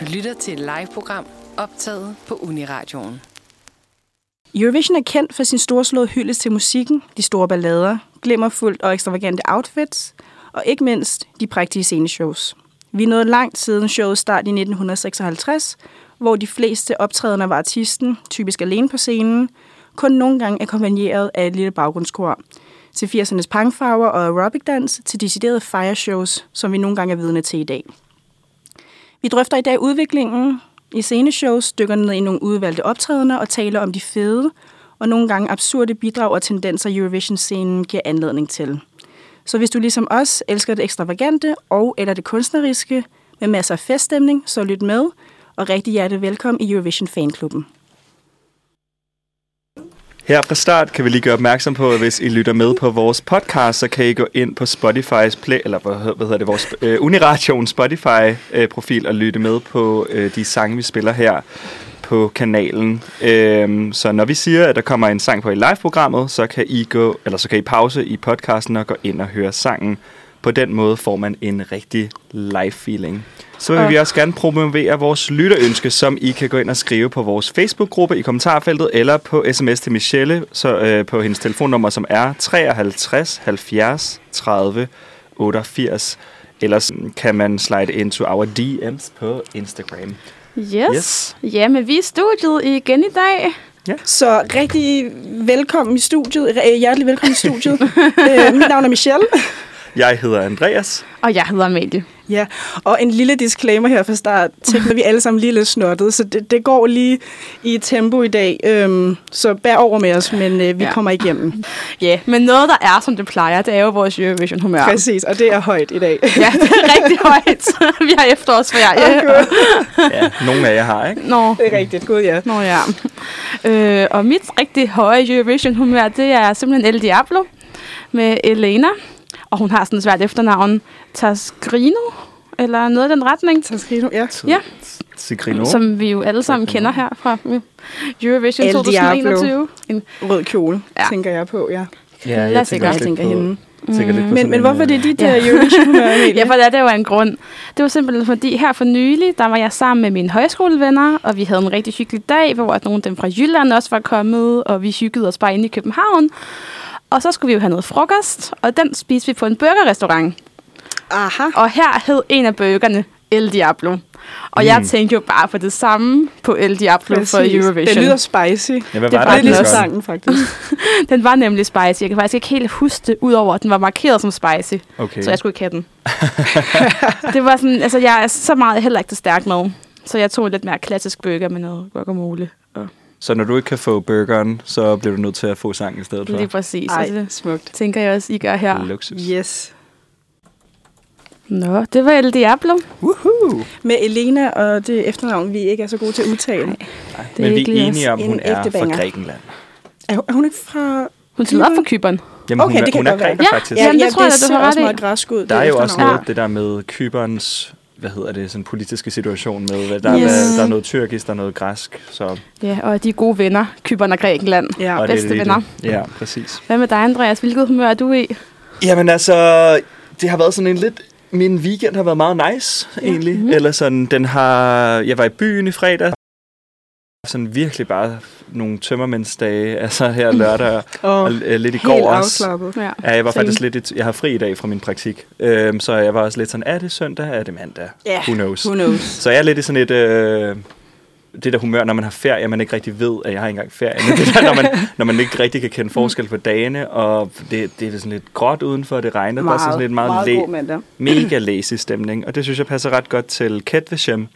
Du lytter til et live-program optaget på Uniradioen. Eurovision er kendt for sin storslåede hyldest til musikken, de store ballader, glimmerfuldt og ekstravagante outfits, og ikke mindst de prægtige sceneshows. Vi nåede langt siden showets start i 1956, hvor de fleste optrædende var artisten, typisk alene på scenen, kun nogle gange akkompagneret af et lille baggrundskor. Til 80'ernes pangfarver og aerobic-dans, til deciderede fireshows, som vi nogle gange er vidne til i dag. Vi drøfter i dag udviklingen i sceneshows, dykker ned i nogle udvalgte optrædener og taler om de fede og nogle gange absurde bidrag og tendenser, Eurovision-scenen giver anledning til. Så hvis du ligesom os elsker det ekstravagante og eller det kunstneriske med masser af feststemning, så lyt med, og rigtig hjertelig velkommen i Eurovision Fanklubben. Her fra start kan vi lige gøre opmærksom på, at hvis I lytter med på vores podcast, så kan I gå ind på Spotify's play, eller hvad, hvad hedder det, vores øh, Uniration Spotify-profil øh, og lytte med på øh, de sange, vi spiller her på kanalen. Øhm, så når vi siger, at der kommer en sang på i live-programmet, så kan I gå, eller så kan I pause i podcasten og gå ind og høre sangen. På den måde får man en rigtig live-feeling. Så vil vi også gerne promovere vores lytterønske, som I kan gå ind og skrive på vores Facebook-gruppe i kommentarfeltet, eller på sms til Michelle så, øh, på hendes telefonnummer, som er 53 70 30 88. Ellers kan man slide into our DM's på Instagram. Yes. Yes. Ja, men vi er i studiet igen i dag. Så rigtig velkommen i studiet. Hjertelig velkommen i studiet. øh, mit navn er Michelle. Jeg hedder Andreas. Og jeg hedder Amalie. Ja, og en lille disclaimer her fra start. Tænk, at vi alle sammen lige lidt snottet, så det, det går lige i tempo i dag. Øhm, så bær over med os, men øh, vi Ja. kommer igennem. Ja, men noget, der er, som det plejer, det er jo vores Eurovision-humør. Præcis, og det er højt i dag. Ja, det er rigtig højt. vi har efterårsferie. Gud. Ja, nogle af jer har, ikke? Nå, Det er rigtigt, gud ja. Nå ja. Øh, og mit rigtig høje Eurovision-humør, det er simpelthen El Diablo med Elena. Og hun har sådan et svært efternavn. Tasgrino, eller noget i den retning. Tasgrino, ja. Ja. Sigrino. Som vi jo alle sammen kender her fra Eurovision El 2021. En Rød kjole, Ja. tænker jeg på, ja. ja, jeg Lad tænker, Jeg tænker på, hende. på Men, sådan men en, hvorfor er det øh, dit Ja. ja. Eurovision-humør, Amalie? Ja, for det er det jo af en grund. Det var simpelthen fordi, her for nylig, der var jeg sammen med mine højskolevenner, og vi havde en rigtig hyggelig dag, hvor nogle af dem fra Jylland også var kommet, og vi hyggede os bare inde i København. Og så skulle vi jo have noget frokost, og den spiste vi på en burgerrestaurant. Aha. Og her hed en af burgerne El Diablo. Og mm. jeg tænkte jo bare på det samme på El Diablo for Eurovision. Det lyder spicy. Ja, hvad Det var var det? Det også. sangen, faktisk. Den var nemlig spicy. Jeg kan faktisk ikke helt huske det, udover at den var markeret som spicy. Okay. Så jeg skulle ikke have den. det var sådan, altså jeg er så meget heller ikke så stærk med. Så jeg tog en lidt mere klassisk burger med noget guacamole. Så når du ikke kan få burgeren, så bliver du nødt til at få sangen i stedet for? lige præcis. Ej. Det smukt. tænker jeg også, I gør her. Luksus. Yes. Nå, det var El Diablo. Woohoo! Med Elena og det efternavn, vi ikke er så gode til at udtale. Nej. Nej, er men vi ikke er enige om, en hun er fra. Grækenland. Er, er hun ikke fra... Hun spiller op for Kyberen. Jamen, Okay, hun er, det kan hun er græker, Ja, faktisk. Jamen, det tror jeg, det da, du har også ret i. meget græsk ud. Der er jo også noget, det der med Kyberns, hvad hedder det, sådan politiske situation med, hvad der, Yes. yes. der er noget tyrkisk, der er noget græsk, så Ja, og de er gode venner. Kyberen og Grækenland. Ja, og det er bedste venner. Det. Ja, præcis. Hvad med dig, Andreas? Hvilket humør er du i? Jamen altså, det har været sådan en lidt... Min weekend har været meget nice, ja. egentlig. Mhm. Mm. Eller sådan, den har... Jeg var i byen i fredag. Sådan virkelig bare nogle tømmermændsdage, altså her lørdag og, Og og lidt i helt går også. afslappet. Ja. Ja, jeg var Same. faktisk lidt... Jeg har fri i dag fra min praktik. Øhm, så jeg var også lidt sådan, er det søndag, er det mandag? Ja, Who knows? who knows. Så jeg er lidt i sådan et... Øh, det der humør, når man har ferie, man ikke rigtig ved, at jeg har engang ferie. Men det der, når man, når man ikke rigtig kan kende forskel på dagene, og det, det er sådan lidt gråt udenfor, det regner. Der er sådan lidt meget, meget læ- mega lazy stemning. Og det synes jeg passer ret godt til Ketveshem,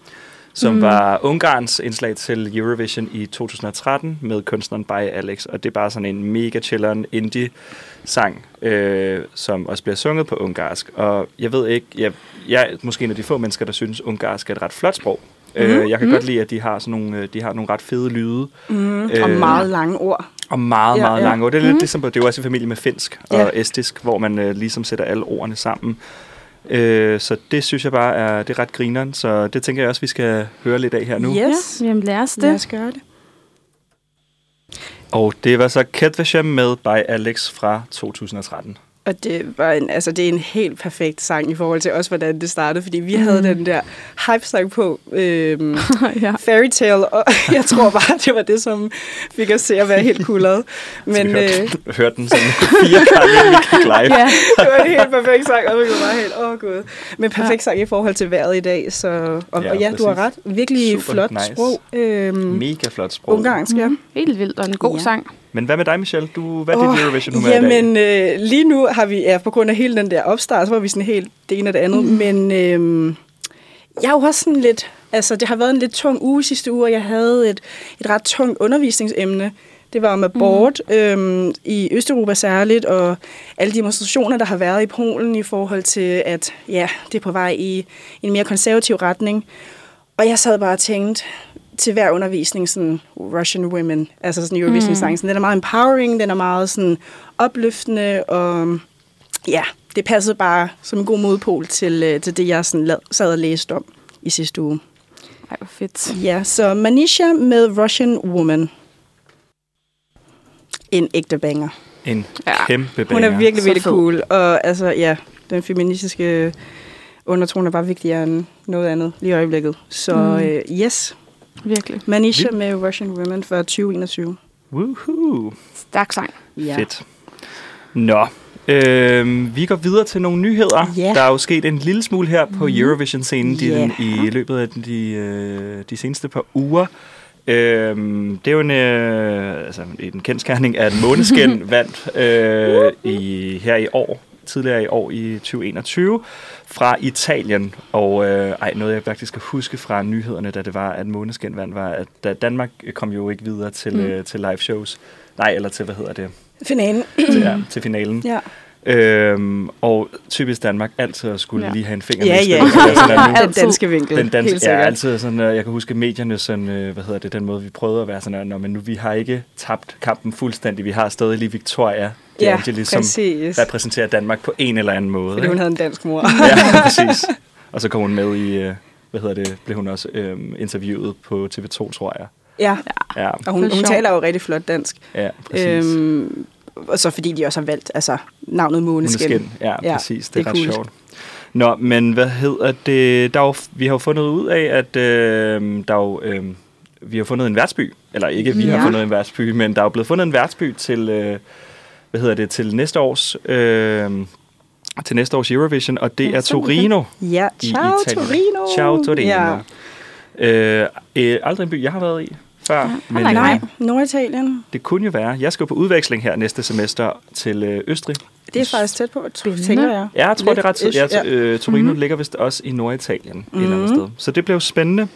som mm. var Ungarns indslag til Eurovision i 2013 med kunstneren By Alex. Og det er bare sådan en mega chilleren indie-sang, øh, som også bliver sunget på ungarsk. Og jeg ved ikke, jeg, jeg er måske en af de få mennesker, der synes, ungarsk er et ret flot sprog. Mm. Øh, jeg kan mm. godt lide, at de har, sådan nogle, øh, de har nogle ret fede lyde. Mm, Øh, og meget lange ord. Og meget, meget ja. lange ord. Det er lidt ligesom, det er jo også i familie med finsk og Ja. estisk, hvor man øh, ligesom sætter alle ordene sammen. Øh, så det synes jeg bare er, det er ret grineren, så det tænker jeg også, vi skal høre lidt af her nu. Yes. Ja, jamen lad os det. Lad os gøre det. Og det var så Ketveshem med by Alex fra 2013. Og det, var en, altså, det er en helt perfekt sang i forhold til også, hvordan det startede, fordi vi mm. havde den der hype-sang på. Øhm, ja. Fairy Tale, og jeg tror bare, det var det, som fik os til at være helt kullet. Men, Men vi hørte, øh, hørte den sådan fire gange, inden vi gik live. ja. det var en helt perfekt sang, og vi var bare helt, åh oh, gud. Men perfekt sang i forhold til vejret i dag, så, og, Ja, og ja, du har ret. Virkelig Super flot nice. sprog. Øhm, Mega flot sprog. ungarsk, ja. Mm, helt vildt, og en god Ja. ja. sang. Men hvad med dig, Michelle? Du, hvad er dit Åh, Eurovision humør i dag? Jamen, øh, lige nu har vi, ja, på grund af hele den der opstart, så var vi sådan helt det ene og det andet. Mm. Men øh, jeg er jo også sådan lidt, altså det har været en lidt tung uge sidste uge, og jeg havde et, et ret tungt undervisningsemne. Det var om abort mm. øhm, i Østeuropa særligt, og alle de demonstrationer, der har været i Polen i forhold til, at ja, det er på vej i en mere konservativ retning. Og jeg sad bare og tænkte til hver undervisning, sådan Russian Women, altså sådan Eurovision mm. den er meget empowering, den er meget sådan opløftende, og ja, det passede bare som en god modpol til, øh, til det, jeg sådan la- sad og læste om i sidste uge. Ej, hvor fedt. Ja, så Manisha med Russian Woman. En ægte banger. En Ja. kæmpe banger. Hun er virkelig, virkelig cool. Og altså, ja, den feministiske undertone er bare vigtigere end noget andet lige i øjeblikket. Så Mm. øh, yes, Virkelig. Manisha Vildt. med Russian Women for 2021. Woohoo. Stærk sang. Ja. Fedt. Nå, øhm, vi går videre til nogle nyheder. Ja. Der er jo sket en lille smule her på Eurovision-scenen de, Ja. i løbet af de, øh, de seneste par uger. Øhm, det er jo en, øh, altså, en kendskærning, at Måneskin vandt øh, i, her i år, tidligere i år i 2021, fra Italien. Og øh, ej, noget jeg faktisk kan huske fra nyhederne, da det var, at Måneskin vandt, var, at da Danmark kom jo ikke videre til, mm. øh, til live shows. Nej, eller til, hvad hedder det? Finalen. til, ja, til finalen. Ja. Øhm, og typisk Danmark altid skulle ja. Ja. lige have en finger Ja, med ja, er sådan, nu- Den danske vinkel. den danske, helt ja, altid sådan, øh, jeg kan huske medierne sådan, øh, hvad hedder det, den måde vi prøvede at være sådan, at, "Nå, men nu vi har ikke tabt kampen fuldstændig, vi har stadig lige Victoria De Ja, Angelis, som præcis. repræsenterer Danmark på en eller anden måde. Fordi hun havde en dansk mor. Ja, præcis. Og så kom hun med i, øh, hvad hedder det, blev hun også øh, interviewet på TV2, tror jeg. ja, Ja, og hun, hun taler jo rigtig flot dansk. ja præcis. Øhm, Øhm, og så fordi de også har valgt altså, navnet Måneskin. Måneskin. Ja, Ja, præcis. Det er, det er ret cool. sjovt. Nå, men hvad hedder det? Der er jo, vi har jo fundet ud af, at øh, der er jo, øh, vi har fundet en værtsby. Eller ikke, vi Ja. har fundet en værtsby, men der er jo blevet fundet en værtsby til, øh, hvad hedder det, til næste års, øh, til næste års Eurovision, og det Ja, er. Torino Ja, i ciao Italien. Torino. Ciao Torino. Ja. Øh, øh, aldrig en by, jeg har været i før, Ja, men nej, øh, Nej, Norditalien. det kunne jo være. Jeg skal på udveksling her næste semester til øh, Østrig. Det er faktisk tæt på, tænker jeg. Ja, jeg tror, det er ret. Lidt Ja, øh, Torino Mhm. mm-hmm. ligger vist også i Norditalien mm-hmm. et eller andet Mhm. sted. Så det blev spændende.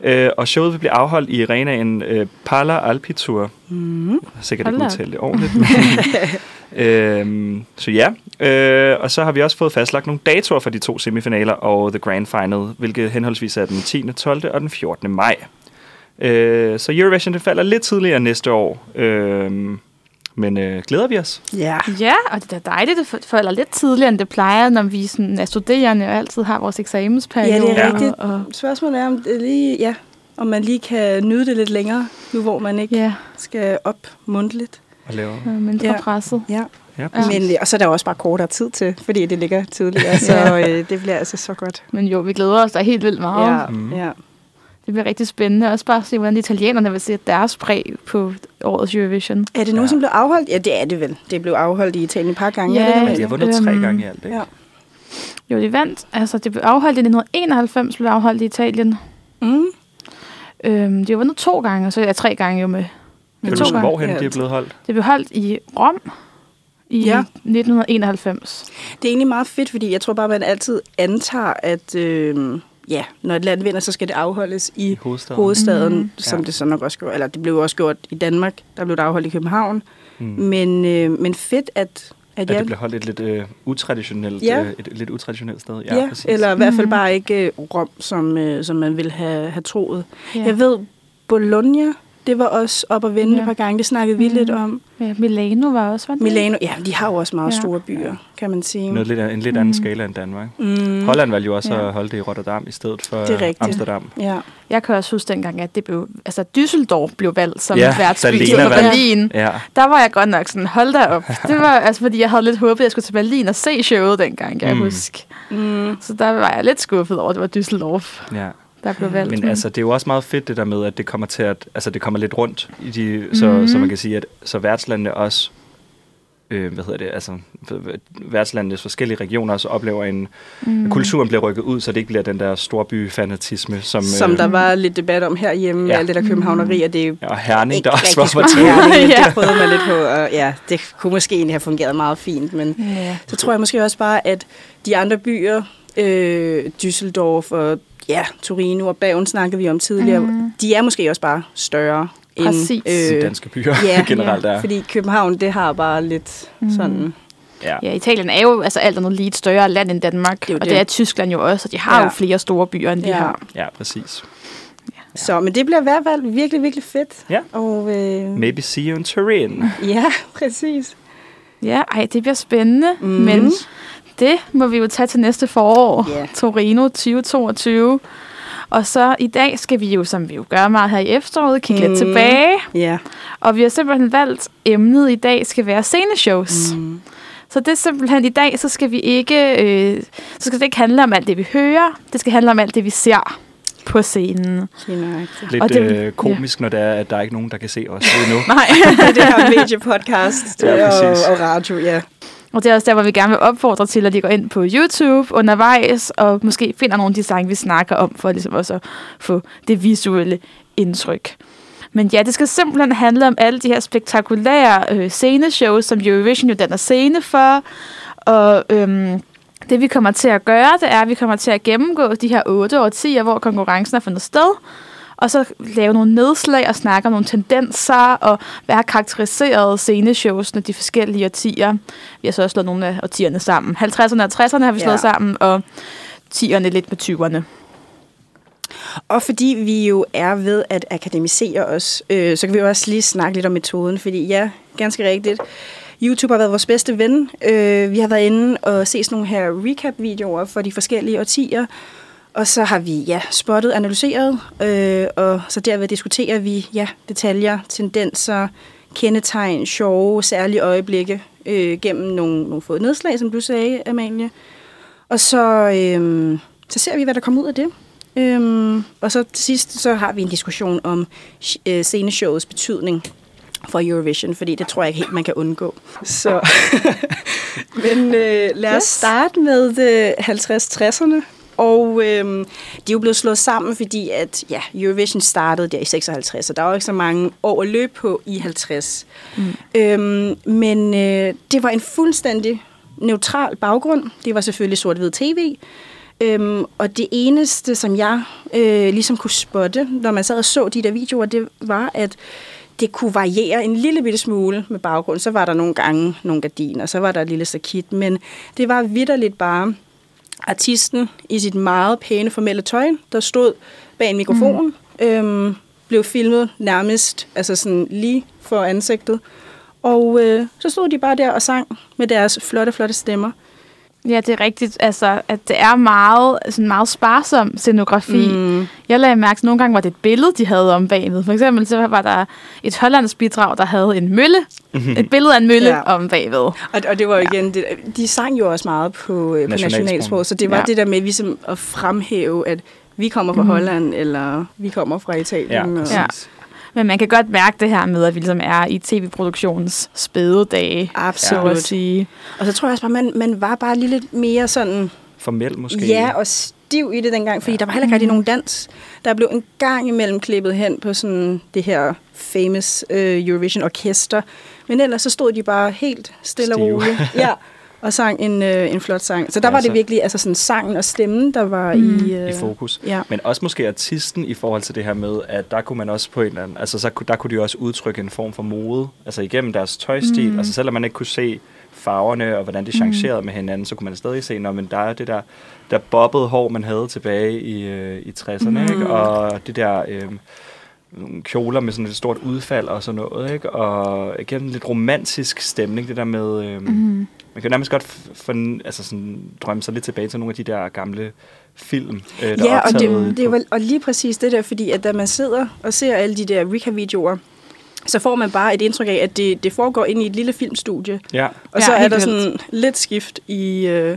Øh, og showet vil blive afholdt i arenaen øh, Pala Alpitur. Mm. Jeg har sikkert ikke udtalt det ordentligt. Men, øhm, så ja, øh, og så har vi også fået fastlagt nogle datoer for de to semifinaler og The Grand Final, hvilket henholdsvis er den 10., 12. og den 14. maj. Øh, så Eurovision det falder lidt tidligere næste år. Øh, men øh, glæder vi os? Ja. Ja, og det er dejligt, det falder lidt tidligere, end det plejer, når vi sådan er studerende og altid har vores eksamensperiode. Ja, det er Ja. rigtigt. Og, Spørgsmålet er, om, det lige, ja, om man lige kan nyde det lidt længere, nu hvor man ikke ja, skal op mundtligt. Og laver. øh, mindre Ja. ja. presset. Ja. Ja, Ja. Men, øh, og så er der også bare kortere tid til, fordi det ligger tidligere, så Ja. øh, det bliver altså så godt. Men jo, vi glæder os da helt vildt meget. Ja, Mhm. ja. Det bliver rigtig spændende. Også bare at se, hvordan italienerne vil se deres præg på årets Eurovision. Er det nogen, Ja. ja. som blev afholdt? Ja, det er det vel. Det blev afholdt i Italien et par gange. Ja, det ikke, De har vundet tre Øhm, gange i alt, ikke? Ja. Jo, de vandt. Altså, det blev afholdt i 1991, blev afholdt i Italien. Mm. Øhm, de har vundet to gange, og så er tre gange jo med, Kan med du to huske, gange. hvorhen Ja. de er blevet holdt? Det blev holdt i Rom i Ja. 1991. Det er egentlig meget fedt, fordi jeg tror bare, man altid antager, at øh, ja, når et land vinder, så skal det afholdes i I hovedstaden. hovedstaden, mm. som Ja. det så nok også gjorde. Eller det blev også gjort i Danmark. Der blev det afholdt i København. Mm. Men, øh, men fedt, at, at At ja, det blev holdt et lidt øh, utraditionelt, Ja. øh, et lidt utraditionelt sted. ja, ja præcis. eller i hvert fald Mhm. bare ikke øh, Rom, som, øh, som man ville have, have troet. Ja. Jeg ved, Bologna, det var også op og vende Ja. et par gange. Det snakkede vi Mhm. lidt om. Ja, Milano var også, var det? Milano, ja, de har jo også meget Ja. store byer, kan man sige. Noget lidt, en lidt anden skala end Danmark. Mm. Holland valgte jo også Ja. at holde det i Rotterdam i stedet for Det er rigtigt. Amsterdam. Ja. Jeg kan også huske dengang, at det blev, altså Düsseldorf blev valgt som Ja, værtsby for. Berlin. Ja, Der var jeg godt nok sådan, hold da op. Det var altså, fordi jeg havde lidt håbet, at jeg skulle til Berlin og se showet dengang, kan jeg Mm. huske. Mm. Så der var jeg lidt skuffet over, at det var Düsseldorf, ja. Der blev valgt. Men altså, det er jo også meget fedt det der med, at det kommer til at, altså det kommer lidt rundt i de, så, Mhm. så man kan sige, at så værtslandene også, øh, hvad hedder det, altså værtslandenes forskellige regioner også oplever en, mm. kulturen bliver rykket ud, så det ikke bliver den der storby-fanatisme, som, Som øh, der var lidt debat om herhjemme, Ja. ja. alt det der københavneri, og det er ja, og Herning, ikke der også var for herning, Ja. det prøvede man lidt på, og ja, det kunne måske egentlig have fungeret meget fint, men Ja. så tror jeg måske også bare, at de andre byer, øh, Düsseldorf og ja, Torino og Bergen snakkede vi om tidligere, Mm. de er måske også bare større Præcis. end... De danske byer ja, generelt er. fordi København, det har bare lidt Mm. sådan... Ja. Ja, Italien er jo altså alt andet lige et større land end Danmark, Det og det. det er Tyskland jo også, og de har ja. Ja. jo flere store byer, end vi Ja. har. ja, præcis. Så, men det bliver i hvert fald virkelig, virkelig fedt. Ja. Og, øh, Maybe see you in Turin. ja, præcis. Ja, ej, det bliver spændende, mm. Mhm. men det må vi jo tage til næste forår. Ja. Torino 2022. Og så i dag skal vi jo, som vi jo gør meget her i efteråret, kigge mm. lidt tilbage. Ja. Og vi har simpelthen valgt, emnet i dag skal være sceneshows. Mm. Så det er simpelthen i dag, så skal vi ikke, øh, så skal det ikke handle om alt det, vi hører. Det skal handle om alt det, vi ser på scenen. Lidt Og det- øh, komisk, når det er, at der er ikke nogen, der kan se os lige nu. Nej. det her mediepodcast Ja, ja, og, og radio, ja. Og det er også der, hvor vi gerne vil opfordre til, at de går ind på YouTube undervejs, og måske finder nogle af de sange, vi snakker om, for ligesom også at få det visuelle indtryk. Men ja, det skal simpelthen handle om alle de her spektakulære øh, sceneshows, som Eurovision jo danner scene for. Og øhm, det vi kommer til at gøre, det er, at vi kommer til at gennemgå de her otte årtier, hvor konkurrencen har fundet sted. Og så lave nogle nedslag og snakke om nogle tendenser, og hvad har karakteriseret sceneshowsene de forskellige årtier. Vi har så også slået nogle af årtierne sammen. 50'erne og 60'erne har vi slået Ja. sammen, og 10'erne lidt med 20'erne. Og fordi vi jo er ved at akademisere os, øh, så kan vi jo også lige snakke lidt om metoden, fordi ja, ganske rigtigt. YouTube har været vores bedste ven. Øh, vi har været inde og set sådan nogle her recap-videoer for de forskellige årtier, og så har vi ja, spottet, analyseret, øh, og så derved diskuterer vi ja, detaljer, tendenser, kendetegn, sjove, særlige øjeblikke øh, gennem nogle, nogle få nedslag, som du sagde, Amalie. Og så, øh, så ser vi, hvad der kommer ud af det. Øhm, og så til sidst, så har vi en diskussion om øh, sceneshowets betydning for Eurovision, fordi det tror jeg ikke helt, man kan undgå. Så, men øh, lad os Yes. starte med øh, 50-60'erne. Og øhm, de er jo blevet slået sammen, fordi at ja, Eurovision startede der i 56, så der var ikke så mange år at løbe på i 50. Mm. Øhm, men øh, det var en fuldstændig neutral baggrund. Det var selvfølgelig sort-hvid tv. Øhm, og det eneste, som jeg øh, ligesom kunne spotte, når man sad og så de der videoer, det var, at det kunne variere en lille bitte smule med baggrund. Så var der nogle gange nogle gardiner, så var der et lille sakit, men det var vidderligt bare artisten i sit meget pæne formelle tøj, der stod bag en mikrofon, mm. øhm, blev filmet nærmest altså sådan lige for ansigtet. Og øh, så stod de bare der og sang med deres flotte, flotte stemmer. Ja, det er rigtigt. Altså, at det er meget, sådan meget sparsom scenografi. Mm. Jeg lagde mærke til, at nogle gange var det et billede, de havde om bagved. For eksempel så var der et hollandsk bidrag, der havde en mølle. et billede af en mølle ja. Ja. om bagved. Og, og det var jo igen, det, de sang jo også meget på, øh, på Nationalsprog. så det var Ja. ja. det der med ligesom at fremhæve, at vi kommer fra mm. Holland, eller vi kommer fra Italien. Ja, og. Ja. Men man kan godt mærke det her med, at vi ligesom er i tv-produktionens spæde dage, så Absolut. at sige. Og så tror jeg også bare, man, man var bare lige lidt mere sådan, Formel måske. ja, og stiv i det dengang, fordi ja. der var heller ikke rigtig nogen dans. Der blev en gang imellem klippet hen på sådan det her famous øh, Eurovision orkester, men ellers så stod de bare helt stille og Stive. roligt. Ja, og sang en, øh, en flot sang. Så der Ja, var det virkelig altså sådan sangen og stemmen, der var Mm. i, øh, i fokus. Ja. Men også måske artisten i forhold til det her med, at der kunne man også på en eller anden, altså så, der kunne de også udtrykke en form for mode, altså igennem deres tøjstil, mm. altså selvom man ikke kunne se farverne og hvordan de changerede mm. med hinanden, så kunne man stadig se, når men der er det der, der bobbede hår, man havde tilbage i, øh, i 60'erne, mm. ikke? og det der, øh, nogle kjoler med sådan et stort udfald og sådan noget, ikke? Og igen en lidt romantisk stemning, det der med... Øh, mm. Man kan nærmest godt for, altså sådan, drømme sig lidt tilbage til nogle af de der gamle film, øh, der Ja, er og det, det er vel, og lige præcis det der, fordi at da man sidder og ser alle de der Rika-videoer, så får man bare et indtryk af, at det, det foregår inde i et lille filmstudie. Ja, Og Ja, så er helt der sådan lidt skift i, øh,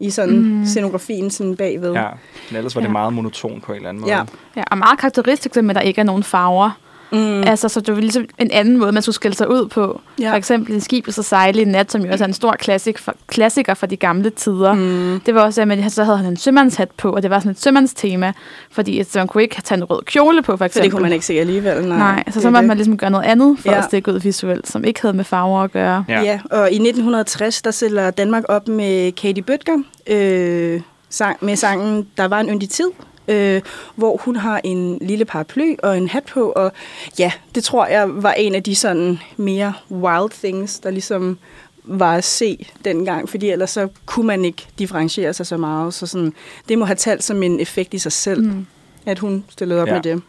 i sådan mm. scenografien sådan bagved. ja. Men ellers var det Ja. meget monoton på en eller anden måde. Ja. Ja, og meget karakteristisk, at der ikke er nogen farver. Mm. Altså, så det var ligesom en anden måde, man skulle skille sig ud på. Ja. For eksempel i Skibet så sejle i nat, som jo også er en stor klassik for, klassiker fra de gamle tider. Mm. Det var også, at så havde han en sømandshat på, og det var sådan et sømandstema, fordi at man kunne ikke tage en rød kjole på, for eksempel. det kunne man ikke se alligevel. Nej, Nej, så så måtte man ligesom gøre noget andet for Ja. at stikke ud visuelt, som ikke havde med farver at gøre. Ja. Ja. ja, og i 1960, der stiller Danmark op med Katie Bøtger øh, sang, med sangen Der var en yndig tid, øh, hvor hun har en lille paraply og en hat på, og ja, det tror jeg var en af de sådan mere wild things, der ligesom var at se dengang, fordi ellers så kunne man ikke differentiere sig så meget, så sådan, det må have talt som en effekt i sig selv, mm. at hun stillede op Ja. med det.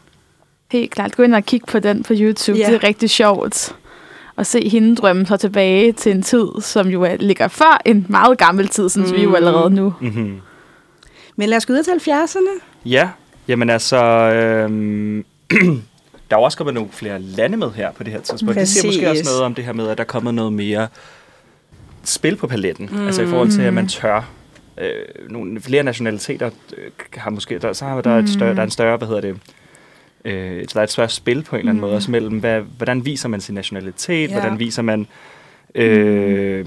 Helt klart. Gå ind og kig på den på YouTube. Ja. Det er rigtig sjovt. Og se hende drømme sig tilbage til en tid, som jo er, ligger før en meget gammel tid, synes mm. vi jo allerede nu. Mm-hmm. Men lad os gå ud til 70'erne. Ja, jamen altså... Øhm, der er også kommet nogle flere lande med her på det her tidspunkt. Det siger måske også Præcis. noget om det her med, at der er kommet noget mere spil på paletten. Mm. Altså i forhold til, at man tør... Øh, nogle flere nationaliteter øh, har måske... Der, så har der, et større, der er en større, hvad hedder det... Øh, der er et større spil på en eller anden måde, også mellem, hvad, hvordan viser man sin nationalitet, ja. hvordan viser man øh,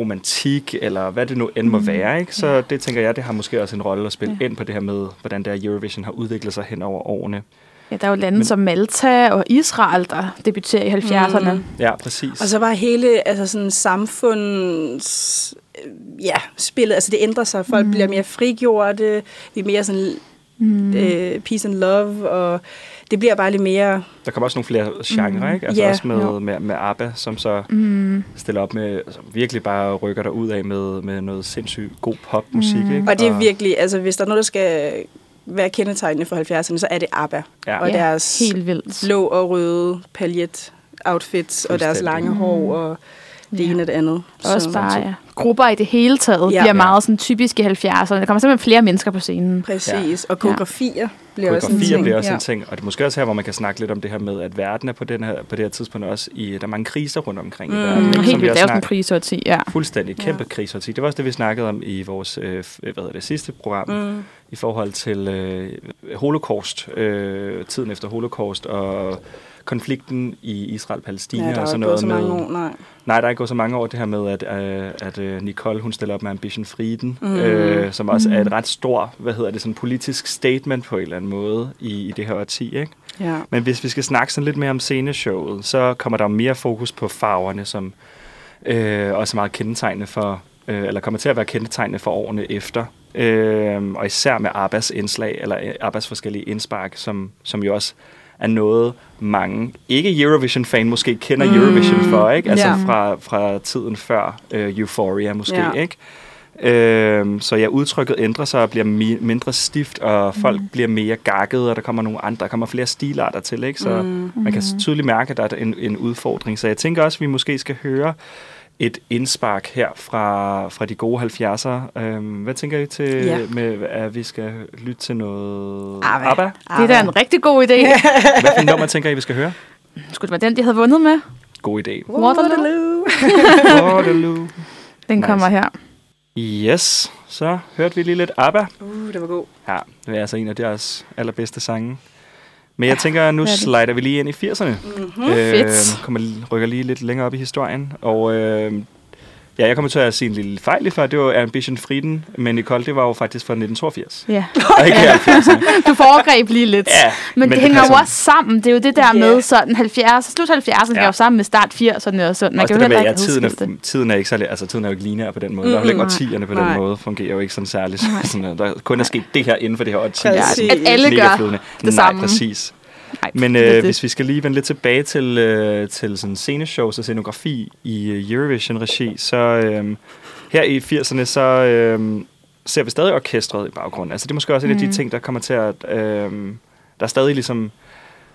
romantik, eller hvad det nu end må være. Ikke? Så det tænker jeg, det har måske også en rolle at spille Ja. ind på det her med, hvordan der Eurovision har udviklet sig hen over årene. Ja, der er jo lande Men- Men... som Malta og Israel, der debuterer i 70'erne. Mm. Ja, præcis. Og så var hele altså sådan samfunds øh, ja, spillet, altså det ændrer sig. Folk mm. bliver mere frigjorte, vi er mere sådan mm. øh, peace and love, og det bliver bare lidt mere... Der kommer også nogle flere genrer, ikke? Altså Ja, også jo. med, med, med ABBA, som så Mm. stiller op med, altså virkelig bare rykker der ud af med, med noget sindssygt god popmusik, ikke? Og det er virkelig, altså hvis der er noget, der skal være kendetegnende for 70'erne, så er det ABBA. Ja. Og Ja, deres Helt vildt. blå og røde paljet outfits, og deres lange hår, og det Ja. ene og det andet. Også bare, ja. Grupper i det hele taget Ja. ja. bliver Ja. meget sådan typiske 70'erne. Der kommer simpelthen flere mennesker på scenen. Præcis, og koreografier bliver også en ting. bliver også ja. en ting, og det er måske også her, hvor man kan snakke lidt om det her med, at verden er på, den her, på det her tidspunkt også i, der er mange kriser rundt omkring Mm. i verden. Mm, Helt vi vildt. Det også er sådan en krigsårti, ja. Fuldstændig kæmpe Ja. ja. krigsårti. Det var også det, vi snakkede om i vores øh, hvad hedder det, sidste program, Mm. i forhold til øh, holocaust, øh, tiden efter holocaust, og konflikten i Israel-Palæstina Ja, og er sådan noget så med... år, nej. Nej, der er ikke gået så mange år det her med, at, øh, at øh, Nicole hun stiller op med Ambition Frieden, Mm. øh, som også mm. er et ret stort, hvad hedder det, sådan politisk statement på en eller anden måde i, i det her årti, ikke? Ja. Men hvis vi skal snakke sådan lidt mere om sceneshowet, så kommer der mere fokus på farverne, som øh, også er meget kendetegnende for, øh, eller kommer til at være kendetegnende for årene efter. Øh, og især med Abbas indslag, eller øh, Abbas forskellige indspark, som, som jo også er noget mange, ikke Eurovision-fan måske kender Mm. mm. Eurovision for, ikke? Altså Ja. fra, fra tiden før øh, Euphoria måske, Ja. ikke? Øhm, så ja, udtrykket ændrer sig og bliver mi- mindre stift, og folk mm. bliver mere gakket, og der kommer nogle andre, der kommer flere stilarter til, ikke? Så mm. man kan tydeligt mærke, at der er en, en udfordring. Så jeg tænker også, at vi måske skal høre et indspark her fra, fra de gode 70'er. Øhm, hvad tænker I til, Ja. med, at vi skal lytte til noget ABBA. ABBA? Det er da en rigtig god idé. Hvad for nummer tænker I, vi skal høre? Skulle det være den, de havde vundet med? God idé. Waterloo. Waterloo. Den Nice. kommer her. Yes, så hørte vi lige lidt ABBA. Uh, det var god. Ja, det er altså en af deres allerbedste sange. Men jeg tænker, nu er slider vi lige ind i 80'erne. Mm-hmm. Øh, Fedt. kommer, rykker lige lidt længere op i historien. Og øh, ja, jeg kommer til at sige en lille fejl lige før. Det var Ambition Frieden, men Nicole, det var jo faktisk fra 1982. Ja. Og ikke 70'erne. Du foregreb lige lidt. Ja, Men, men det, det hænger jo også sammen. Det er jo det der Ja. med sådan 70, slut 70'erne ja. Ja. jo sammen med start 80'erne og sådan. Man Også kan det jo med, ja, tiden, er, tiden er ikke særlig, altså tiden er jo ikke lineær på den måde. Der er jo ikke Mm, årtierne på nej. den måde, fungerer jo ikke sådan særligt. Sådan, der kun er sket det her inden for det her årti. Præcis. At alle gør det Nej, samme. præcis. Nej, Men øh, det. hvis vi skal lige vende lidt tilbage til, øh, til sådan sceneshows og scenografi i øh, Eurovision-regi, så øh, her i 80'erne, så øh, ser vi stadig orkestret i baggrunden. Altså det er måske også en af de Mm. ting, der kommer til at... Øh, der er stadig ligesom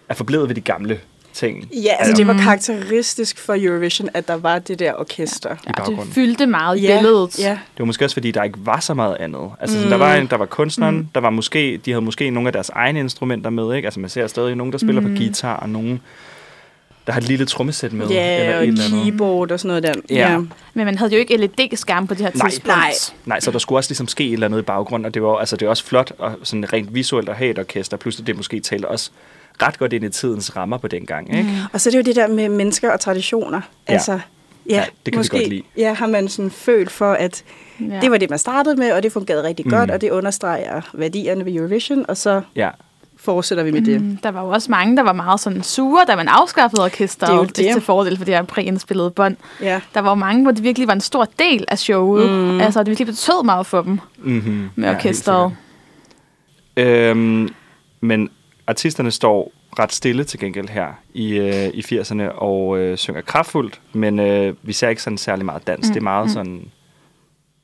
er forblevet ved de gamle ting Ja, altså det var karakteristisk for Eurovision, at der var det der orkester. i Ja, det fyldte meget i Ja, billedet. Ja, Det var måske også, fordi der ikke var så meget andet. Altså, mm. der, var en, der var kunstneren, mm. der var måske, de havde måske nogle af deres egne instrumenter med, ikke? Altså, man ser stadig nogen, der spiller mm. på guitar, og nogen, der har et lille trommesæt med. ja og et eller keyboard og sådan noget der. Ja. Men man havde jo ikke LED-skærm på det her Nej. tidspunkt. Nej. Nej, så der skulle også ligesom ske et eller andet i baggrunden, og det var, altså, det var også flot og sådan rent visuelt at have et orkester. Pludselig det måske talte også ret godt ind i tidens rammer på den gang, ikke? Mm. Og så er det jo det der med mennesker og traditioner. Ja. Altså, ja, Ja, det kan vi måske, godt lide. Ja, har man sådan følt for, at Ja. det var det, man startede med, og det fungerede rigtig Mm. godt, og det understreger værdierne ved Eurovision, og så Ja, fortsætter vi med det. Mm, Der var jo også mange, der var meget sådan sure, da man afskaffede Det er jo orkestret det. til fordel for det her præindspillede bånd. Ja. Der var jo mange, hvor det virkelig var en stor del af showet. Mm. Altså, det virkelig betød meget for dem mm-hmm. med ja, orkestret. Øhm, men artisterne står ret stille til gengæld her i, øh, i 80'erne og øh, synger kraftfuldt, men øh, vi ser ikke sådan særlig meget dans. Mm. Det er meget sådan,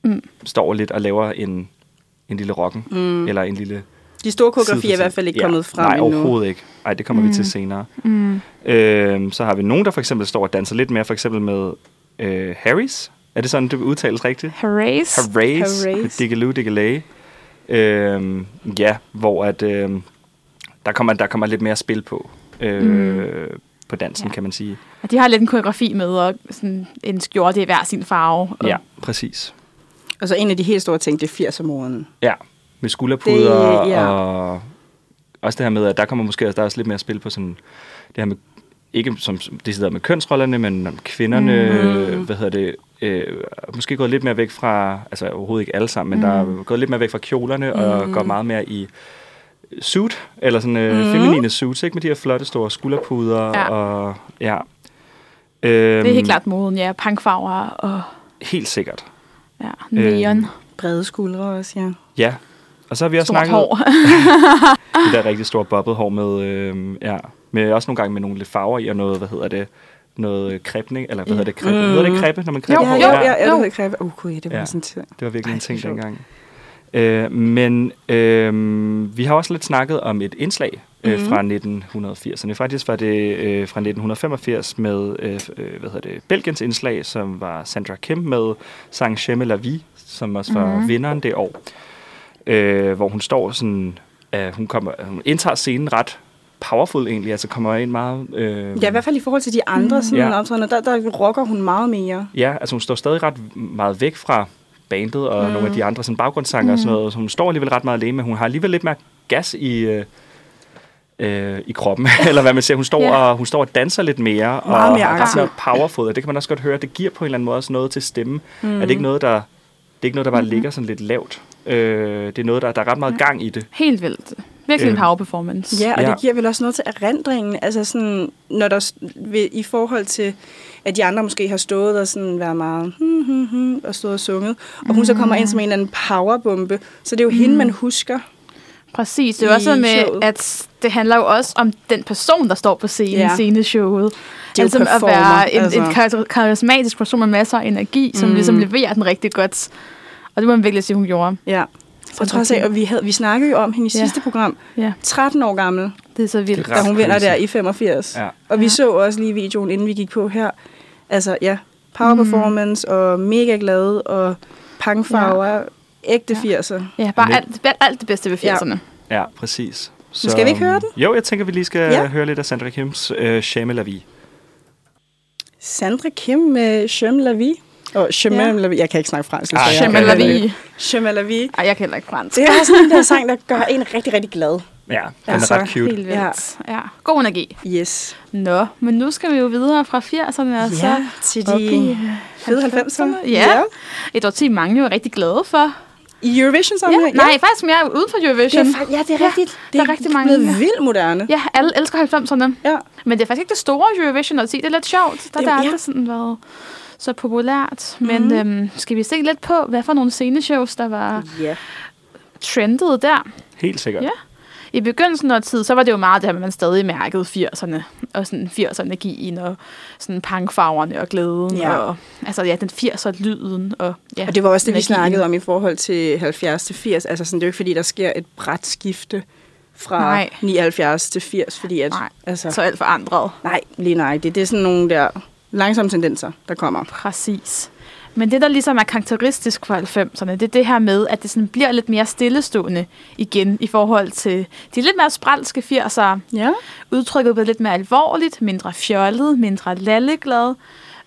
mm. står lidt og laver en, en lille rocken, mm. eller en lille... De store koreografier er i hvert fald ikke side. kommet frem Nej, endnu. overhovedet ikke. Nej, det kommer mm. vi til senere. Mm. Øhm, så har vi nogen, der for eksempel står og danser lidt mere, for eksempel med øh, Harrys. Er det sådan, det udtales rigtigt? Harays. Harays. Harays. Diggaloo, diggalay. Øhm, ja, hvor at, øhm, der, kommer, der kommer lidt mere spil på. Øh, mm. På dansen, Ja. kan man sige. Og de har lidt en koreografi med, og sådan en skjorte i hver sin farve. Og Ja, præcis. Og så en af de helt store ting, det er 80'er-moden. Ja, med skulderpuder Det- ja. og også det her med, at der kommer måske der er også lidt mere spil på sådan, det her med, ikke som som decideret med kønsrollerne, men om kvinderne, mm. hvad hedder det, øh, måske gået lidt mere væk fra, altså overhovedet ikke alle sammen, men mm. der er gået lidt mere væk fra kjolerne, mm. og går meget mere i suit, eller sådan øh, mm. feminine suits, ikke med de her flotte store skulderpuder, Ja. og ja. Øhm, Det er helt klart moden, ja. Punkfarver og Helt sikkert. ja, neon. Øhm, Brede skuldre også, ja. Ja. Og så har vi også Stort snakket hår. det der rigtig store bobbet-hår med, øh, ja, med også nogle gange med nogle lidt farver i, og noget, hvad hedder det, noget krebning, eller hvad hedder det, krebbe? Mm. Hedder det krebbe, når man krebber Jo, Ja, hår? ja, ja, ja, jo. det hedder kræve. Uh, gud, ja, det var Ja. sådan. Det var virkelig Ej, en ting dengang. Øh, men øh, vi har også lidt snakket om et indslag øh, Mhm. fra 1980'erne. Faktisk var det øh, fra 1985 med øh, øh, hvad hedder det, Belgiens indslag, som var Sandra Kim med sang Chemme la Vie, som også var Mhm. vinderen det år. Øh, hvor hun står sådan, øh, hun, kommer, hun indtager scenen ret powerful egentlig, altså kommer ind meget... Øh, Ja, i hvert fald i forhold til de andre sådan Ja. ja. optrædener, der, der rocker hun meget mere. Ja, altså hun står stadig ret meget væk fra bandet og mm. nogle af de andre sådan baggrundssanger mm. og sådan noget. Så hun står alligevel ret meget alene, men hun har alligevel lidt mere gas i, øh, øh, i kroppen. Eller hvad man siger. Hun står, Ja. og, hun står og danser lidt mere. og Meget mere er ret aktiv. mere powerful. Og det kan man også godt høre. Det giver på en eller anden måde også noget til stemme. Mm. Er det ikke noget, der, det er ikke noget, der bare mm-hmm. ligger sådan lidt lavt. Øh, det er noget, der, der er ret meget gang i det. Helt vildt. Virkelig en Øhm. power performance. Ja, og Ja. det giver vel også noget til erindringen. Altså sådan, når der, ved, i forhold til, at de andre måske har stået og sådan været meget hmm, hmm, hmm, og stået og sunget, og hun så kommer ind som en eller anden powerbombe, så det er jo mm. hende, man husker. Præcis. Det er også med, showet. at det handler jo også om den person, der står på scenen Ja. i sceneshowet. Det er altså at være en, altså. en kar- karismatisk person med masser af energi, som Mm. ligesom leverer den rigtig godt. Og det må man virkelig sige, hun gjorde. Ja. På trods af, og vi, havde, vi snakkede jo om hende i Ja. sidste program, Ja, 13 år gammel, det er så vildt. Da hun vinder der i 85. Ja. Og vi Ja. så også lige videoen, inden vi gik på her. Altså, ja, power Mm. performance og mega glad og punkfarver, ja. ægte Ja. 80'er. Ja, bare alt, alt det bedste ved Ja. 80'erne. Ja, præcis. Så, skal vi ikke høre den? Jo, jeg tænker, vi lige skal Ja. høre lidt af Sandra Kims øh, Chame la Vie. Sandra Kim med Chemin la Vie. Og Chemin Ja. la Vie. Jeg kan ikke snakke fransk. Jeg Chemin kan la vie. Chemin la Vie. Ej, jeg kan heller ikke fransk. Det er sådan en der sang, der gør en rigtig, rigtig glad. Ja, den Altså, er ret cute. Helt vildt. Ja. ja. God energi. Yes. Nå, men nu skal vi jo videre fra 80'erne og så Ja, til op i de fede 90'erne. Ja. Et årti, mange jo er rigtig glade for. I Eurovision Ja, sammenhæng? nej, faktisk mere uden for Det Eurovision. er, fa- ja, det er Ja, rigtigt. Det der er rigtig mange. blevet vildt moderne. Ja, alle elsker 90'erne. Ja. Men det er faktisk ikke det store Eurovision at sige. Det er lidt sjovt. Der Det- har ja. aldrig sådan været så populært. Men Mhm. øhm, skal vi se lidt på, hvad for nogle sceneshows, der var Ja. trendet der? Helt sikkert. Ja. I begyndelsen af tid, så var det jo meget det her, at man stadig mærkede 80'erne, og sådan 80'er-energien, og sådan punkfarverne og glæden, Ja. og altså ja, den 80'er-lyden. Og, ja, Og det var også det, vi snakkede om i forhold til 70 til 80. Altså sådan, det er jo ikke fordi, der sker et bræt skifte fra Nej. 79 til 80, fordi at... Nej, altså, Så alt forandret. nej, lige nej. Det, det er sådan nogle der langsomme tendenser, der kommer. Præcis. Men det, der ligesom er karakteristisk for 90'erne, det er det her med, at det sådan bliver lidt mere stillestående igen i forhold til de lidt mere spralske 80'ere. Ja. Udtrykket blev lidt mere alvorligt, mindre fjollet, mindre lalleglad.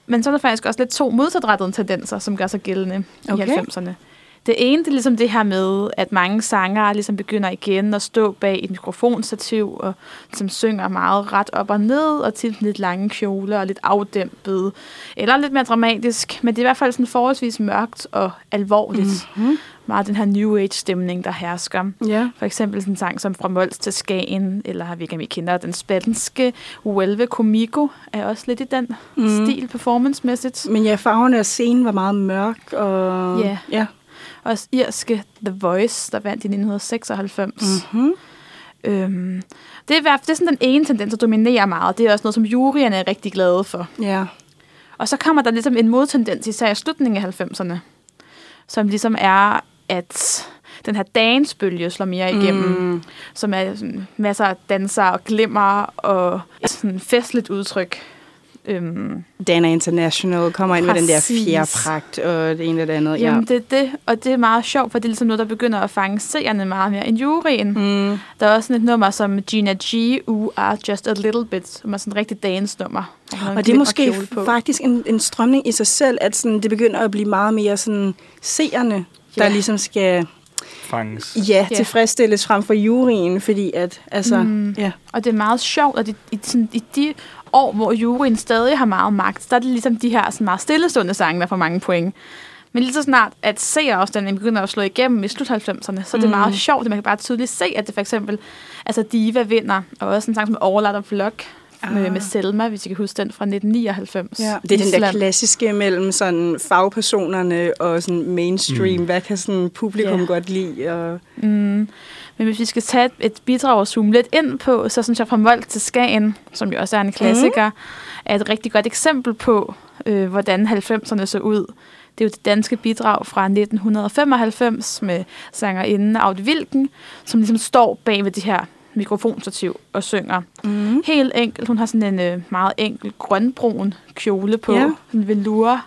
Men så er der faktisk også lidt to modsatrettede tendenser, som gør sig gældende Okay. i 90'erne. Det ene, det er ligesom det her med, at mange sangere ligesom begynder igen at stå bag et mikrofonstativ, og som synger meget ret op og ned, og til lidt lange kjoler og lidt afdæmpet, eller lidt mere dramatisk, men det er i hvert fald sådan forholdsvis mørkt og alvorligt. Mm-hmm. Meget den her New Age-stemning, der hersker. Ja. For eksempel sådan en sang som Fra Mols til Skagen, eller har vi ikke, om I kender den spanske Huelve Comigo, er også lidt i den Mm. stil performancemæssigt. Men ja, farverne af scenen var meget mørk, og... Ja. ja. Også irske The Voice, der vandt i 1996. Mm. Mm-hmm. Øhm, det, er, det er sådan den ene tendens, der dominerer meget. Det er også noget, som juryerne er rigtig glade for. Ja. Og så kommer der ligesom en modtendens, især i slutningen af 90'erne, som ligesom er, at den her dansbølge slår mere igennem, mm. som er sådan masser af danser og glimmer og sådan festligt udtryk. Øhm, Dana International kommer ind med den der Præcis. fjerpragt og det ene og det andet. jamen, det er det, og det er meget sjovt, for det er ligesom noget, der begynder at fange seerne meget mere end juryen. Mm. Der er også sådan et nummer som Gina G, U Are Just a Little Bit, som er sådan en rigtig dance-nummer. Og det er måske faktisk en, en strømning i sig selv, at sådan, det begynder at blive meget mere sådan seerne, der Ja. ligesom skal Fanges. ja, Ja. tilfredsstilles frem for juryen, fordi at, altså, Mm. ja. Og det er meget sjovt, at i, i, sådan, i de år, hvor juryen stadig har meget magt, der er det ligesom de her sådan meget stillestående sange, der får mange point. Men lige så snart, at seerafstanden begynder at slå igennem i slut 90'erne, så er det Mm. meget sjovt, at man kan bare tydeligt se, at det for eksempel, altså Diva vinder, og også en sang som Overlap of Flock, med, Ah. med Selma, hvis I kan huske den fra 1999. Ja. Det er den der klassiske mellem sådan fagpersonerne og sådan mainstream. Mm. Hvad kan sådan publikum Ja. godt lide? Og, Mm. Men hvis vi skal tage et, et bidrag og zoome lidt ind på, så synes jeg fra Mold til Skagen, som jo også er en klassiker, mm. er et rigtig godt eksempel på, øh, hvordan 90'erne så ud. Det er jo det danske bidrag fra 1995 med sangerinden Aud Vilken, som ligesom står bag ved det her mikrofonstativ og synger. mm. Helt enkelt. Hun har sådan en øh, meget enkel grønbrun kjole på, Ja. ja. en velour.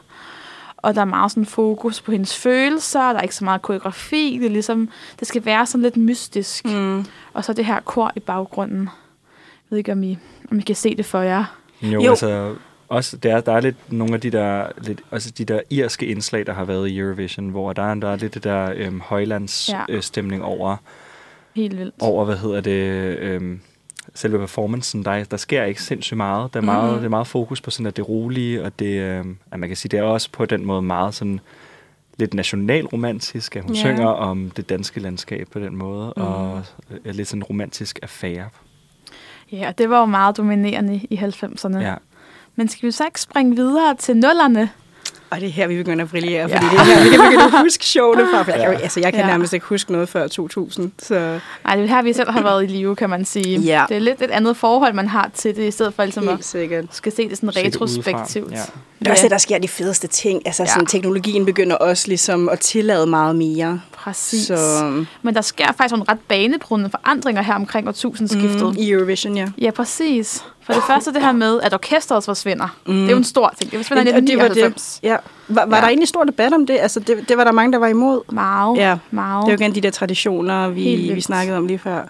Og der er meget sådan fokus på hendes følelser. Der er ikke så meget koreografi. Det, er ligesom, det skal være sådan lidt mystisk. Mm. Og så det her kor i baggrunden. Jeg ved ikke, om I, om I kan se det for jer. Jo, Jo. altså også, der, der er lidt nogle af de der, lidt, altså de der irske indslag, der har været i Eurovision, hvor der er, der er lidt det der øhm, højlands Ja. ja. øh, stemning over, Helt vildt. over, hvad hedder det, øhm, selve performancen. Der, er- der sker ikke sindssygt meget. Der er meget, Mhm. det er meget fokus på sådan, at det rolige, og det, øhm, at man kan sige, det er også på den måde meget sådan lidt nationalromantisk, at hun ja. synger om det danske landskab på den måde, mm. og er lidt sådan en romantisk affære. Ja, og det var jo meget dominerende i 90'erne. Ja. Men skal vi så ikke springe videre til nullerne? Og det er her, vi begynder at brillere, Ja. fordi det er her, vi kan begynde at huske showene fra. For jeg, Ja. altså, jeg kan Ja. nærmest ikke huske noget før 2000. Så Nej, det er her, vi selv har været i live, kan man sige. Ja. Det er lidt et andet forhold, man har til det, i stedet for ligesom helt at sikkert. skal se det sådan Se det retrospektivt. udefra. Ja. Det er også det, der sker de fedeste ting. Altså, Ja. sådan, teknologien begynder også ligesom at tillade meget mere. Præcis. Så, Men der sker faktisk nogle ret banebrydende forandringer her omkring årtusindskiftet. mm, I Eurovision, ja. Ja, præcis. For det første det her med, at orkestret forsvinder. Mm. Det er jo en stor ting. Det forsvinder i Og det var 1999. det. Ja. Var, var Ja. der egentlig stor debat om det? Altså, det, det var der mange, der var imod. Meget, Ja. meget. Det var igen de der traditioner, vi, vi snakkede om lige før.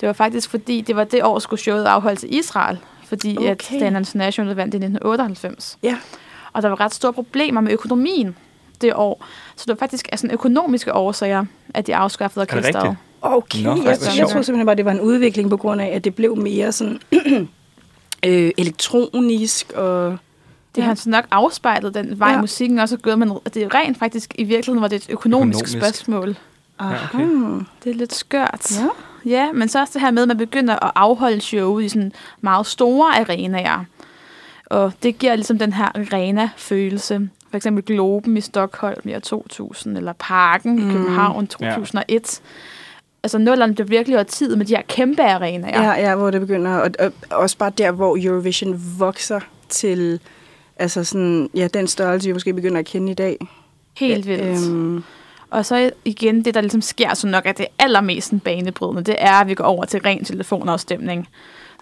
Det var faktisk fordi, det var det år, skulle showet afholdes i Israel. Fordi okay. at. Dan International vandt i 1998. Ja. Og der var ret store problemer med økonomien det år. Så det var faktisk af sådan økonomiske årsager, at de afskaffede det orkestret. rigtigt? Okay, Nå, jeg, jeg tror simpelthen bare, det var en udvikling på grund af, at det blev mere sådan øh, elektronisk og... Det har så nok afspejlet den vej, Ja. ja. musikken også er gået, men det er rent faktisk i virkeligheden var det et økonomisk, Økonomisk. spørgsmål. okay. Aha. Det er lidt skørt. Ja. Ja, men så også det her med, at man begynder at afholde showet i sådan meget store arenaer. Og det giver ligesom den her arena-følelse. For eksempel Globen i Stockholm i år 2000, eller Parken Mm. i København 2001. Altså nullerne blev virkelig tid med de her kæmpe arenaer. Ja, ja, hvor det begynder, og, og også bare der, hvor Eurovision vokser til, altså sådan, ja, den størrelse, vi måske begynder at kende i dag. Helt vildt. Øhm, Og så igen, det der ligesom sker, så nok er det allermest banebrydende, det er, at vi går over til ren telefonafstemning.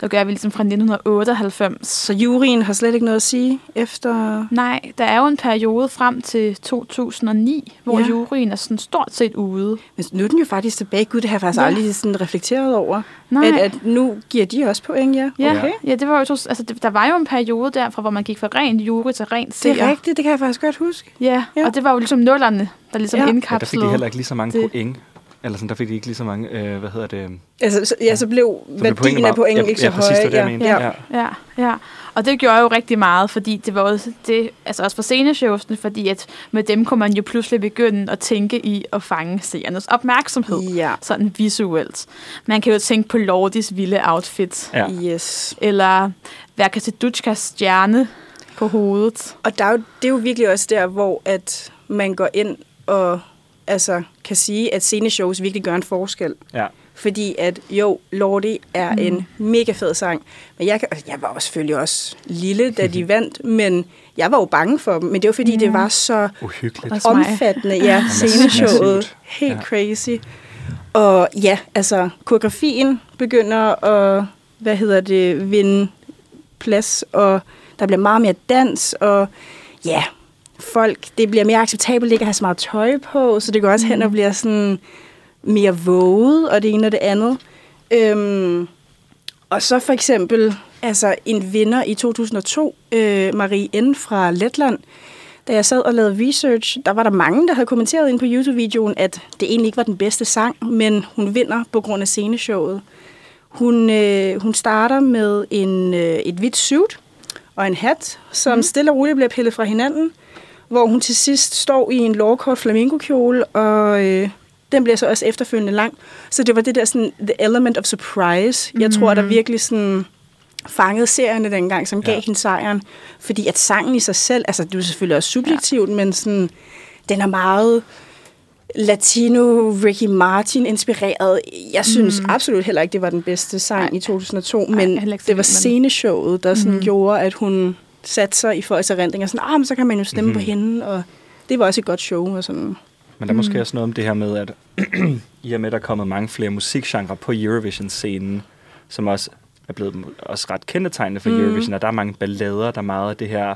Så gør vi ligesom fra 1998. Så juryen har slet ikke noget at sige efter... Nej, der er jo en periode frem til 2009, hvor Ja. juryen er sådan stort set ude. Men nu er den jo faktisk tilbage. Gud, det har jeg faktisk Ja. aldrig sådan reflekteret over. Nej. At, at nu giver de også point, ja. Ja, Okay. ja det var jo, altså, det, der var jo en periode derfra, hvor man gik fra rent jury til rent Det seer. er rigtigt, det kan jeg faktisk godt huske. Ja, Ja. og det var jo ligesom nullerne, der ligesom Ja. ja. Ja, der fik indkapslede. de heller ikke lige så mange det. point. Eller sådan, der fik de ikke lige så mange, øh, hvad hedder det? Altså, så, ja, så blev Så værdien af meget- pointen ja, ikke så ja, præcis, høje. det var det, jeg mente. ja. Ja. Ja, ja. Og det gjorde jo rigtig meget, fordi det var også, det, altså også for sceneshowsene, fordi at med dem kunne man jo pludselig begynde at tænke i at fange seernes opmærksomhed. ja. Sådan visuelt. Man kan jo tænke på Lordis vilde outfit. Ja. Yes. Eller Verkatedutschkas stjerne på hovedet. Og der er jo, det er jo virkelig også der, hvor at man går ind og altså, kan sige, at sceneshows virkelig gør en forskel. ja. Fordi at jo, Lordi er mm. en mega fed sang. Men jeg, kan, altså, jeg var jo selvfølgelig også lille, da de vandt, men jeg var jo bange for dem. Men det var fordi, mm. det var så Uhyggeligt. Også omfattende, ja, sceneshowet. Helt ja. crazy. Og ja, altså, koreografien begynder at, hvad hedder det, vinde plads, og der bliver meget mere dans, og ja, folk, det bliver mere acceptabelt ikke at have så meget tøj på, så det går også hen og bliver sådan mere våget, og det ene og det andet. Øhm, og så for eksempel, altså en vinder i 2002, øh, Marie N. fra Letland, da jeg sad og lavede research, der var der mange, der havde kommenteret ind på YouTube-videoen, at det egentlig ikke var den bedste sang, men hun vinder på grund af sceneshowet. Hun, øh, hun starter med en, øh, et hvidt suit og en hat, som mm. stille og roligt bliver pillet fra hinanden, hvor hun til sidst står i en lårkort flamingokjole, og øh, den bliver så også efterfølgende lang. Så det var det der sådan, the element of surprise. Jeg tror, der virkelig sådan fangede serierne dengang, som gav Ja. hende sejren. Fordi at sangen i sig selv, altså det er selvfølgelig også subjektivt, ja. men sådan, den er meget latino Ricky Martin inspireret. Jeg synes mm. absolut heller ikke, det var den bedste sang Nej. i 2002, Nej, men så det var sceneshowet, der sådan mm. gjorde, at hun satte sig i folks erindringer. Sådan, ah, men så kan man jo stemme mm. på hende, og det var også et godt show. Og sådan. Men der er Mm. måske også noget om det her med, at i og med, at der er kommet mange flere musikgenre på Eurovision-scenen, som også er blevet også ret kendetegnende for mm. Eurovision, og der er mange ballader, der er meget af det her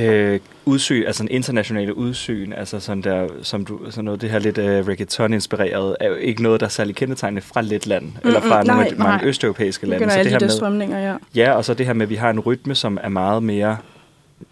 øh, udsyn, altså en internationale udsyn, altså sådan der, som du, sådan noget, det her lidt øh, reggaeton-inspireret, er jo ikke noget, der er særlig kendetegnende fra Letland, mm, eller fra nogle af de nej, mange nej. østeuropæiske lande. Så det her med, strømninger, ja. Ja, og så det her med, at vi har en rytme, som er meget mere...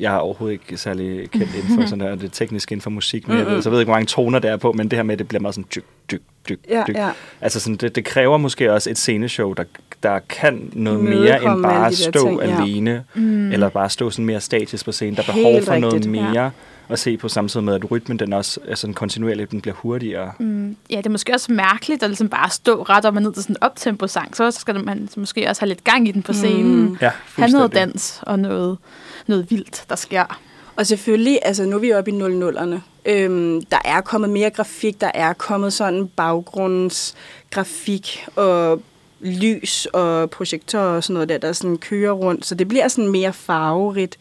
Jeg er overhovedet ikke særlig kendt inden for sådan der, det tekniske inden for musik, men jeg ved, så jeg ved ikke, hvor mange toner der er på, men det her med, at det bliver meget sådan dyk, dyk, dyk, Ja, dyk. ja. Altså sådan, det, det kræver måske også et sceneshow, der, der kan noget mere end bare stå ting, ja. alene, mm. eller bare stå sådan mere statisk på scenen. Der er behov for noget rigtigt, mere ja. at se på, samtidig med, at rytmen den også er sådan kontinuerligt, den bliver hurtigere. Mm, ja, det er måske også mærkeligt at ligesom bare stå ret op og ned til sådan en optempo-sang. Så skal man måske også have lidt gang i den på scenen. Mm. Ja, have noget dans og noget, noget vildt, der sker. Og selvfølgelig, altså nu er vi oppe i 00'erne. Øhm, der er kommet mere grafik, der er kommet sådan baggrundsgrafik og lys og projektorer og sådan noget der, der sådan kører rundt. Så det bliver sådan mere farverigt.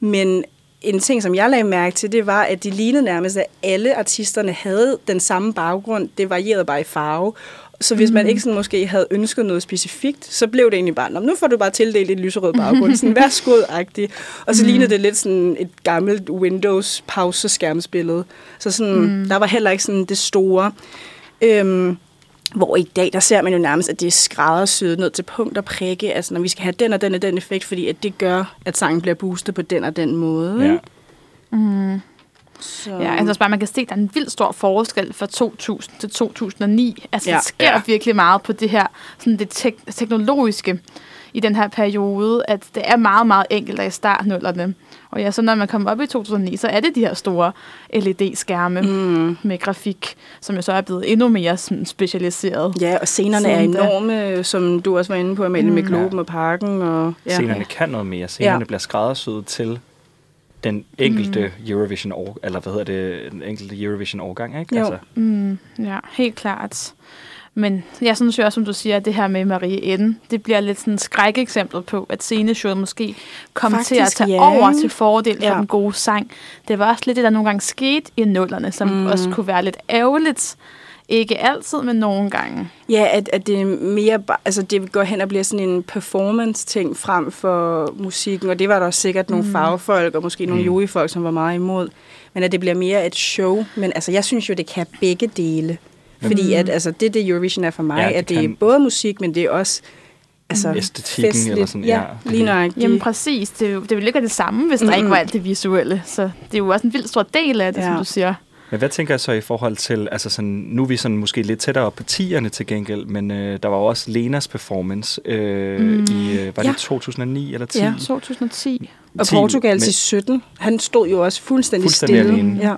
Men en ting, som jeg lagde mærke til, det var, at de lignede nærmest, at alle artisterne havde den samme baggrund. Det varierede bare i farve. Så hvis man ikke sådan måske havde ønsket noget specifikt, så blev det egentlig bare, "Nå, nu får du bare tildelt et lyserød baggrund, sådan værsgod-agtigt. Og så lignede det lidt sådan et gammelt Windows pauseskærmsbillede. Så sådan, mm. der var heller ikke sådan det store. Øhm, hvor i dag, der ser man jo nærmest, at det er skræddersyet ned til punkt og prikke. Altså, når vi skal have den og den og den effekt, fordi at det gør, at sangen bliver boostet på den og den måde. Ja. ikke? Så, Ja, altså også bare, man kan se, at der er en vild stor forskel fra 2000 til 2009. Altså, ja. Ja. der sker Ja. ja. virkelig meget på det her, sådan det tek- teknologiske i den her periode, at det er meget, meget enkelt i startnullerne. Og ja, så når man kommer op i 2009, så er det de her store LED-skærme mm. med grafik, som jo så er blevet endnu mere sådan, specialiseret. Ja, og scenerne er da. enorme, som du også var inde på, Amalie, mm. med Globen og Parken. Og, ja. Scenerne kan noget mere. Scenerne Ja. bliver skræddersyet til den enkelte mm. Eurovision år, eller hvad hedder det, den enkelte Eurovision årgang, ikke? Jo. Altså, Mm, ja, helt klart. Men jeg synes jo også, som du siger, at det her med Marie N., det bliver lidt sådan et skrækeksempel på, at sceneshowet måske kommer til at tage ja, over til fordel for Ja. den gode sang. Det var også lidt det, der nogle gange skete i nullerne, som mm. også kunne være lidt ærgerligt. Ikke altid, men nogle gange. Ja, at, at det er mere, altså det går hen og bliver sådan en performance-ting frem for musikken, og det var der også sikkert nogle fagfolk og måske nogle Mm. juryfolk, som var meget imod. Men at det bliver mere et show. Men altså, jeg synes jo, det kan begge dele. Fordi at, altså, det det, Eurovision er for mig, Ja, ja, det at det kan- er både musik, men det er også altså, Æstetikken festligt. eller sådan, ja. ja. lige nøjagtigt. Jamen præcis, det, det ville ikke være det samme, hvis der ikke var alt det visuelle. Så det er jo også en vildt stor del af det, ja. som Ja. du siger. Men hvad tænker jeg så i forhold til, altså sådan, nu er vi sådan måske lidt tættere på tierne til gengæld, men øh, der var jo også Lenas performance øh, Mm. i, øh, var det Ja. 2009 eller 10? Ja. 2010. Og 10, Portugal til 17, han stod jo også fuldstændig, Fuldstændig stille. alene. Ja.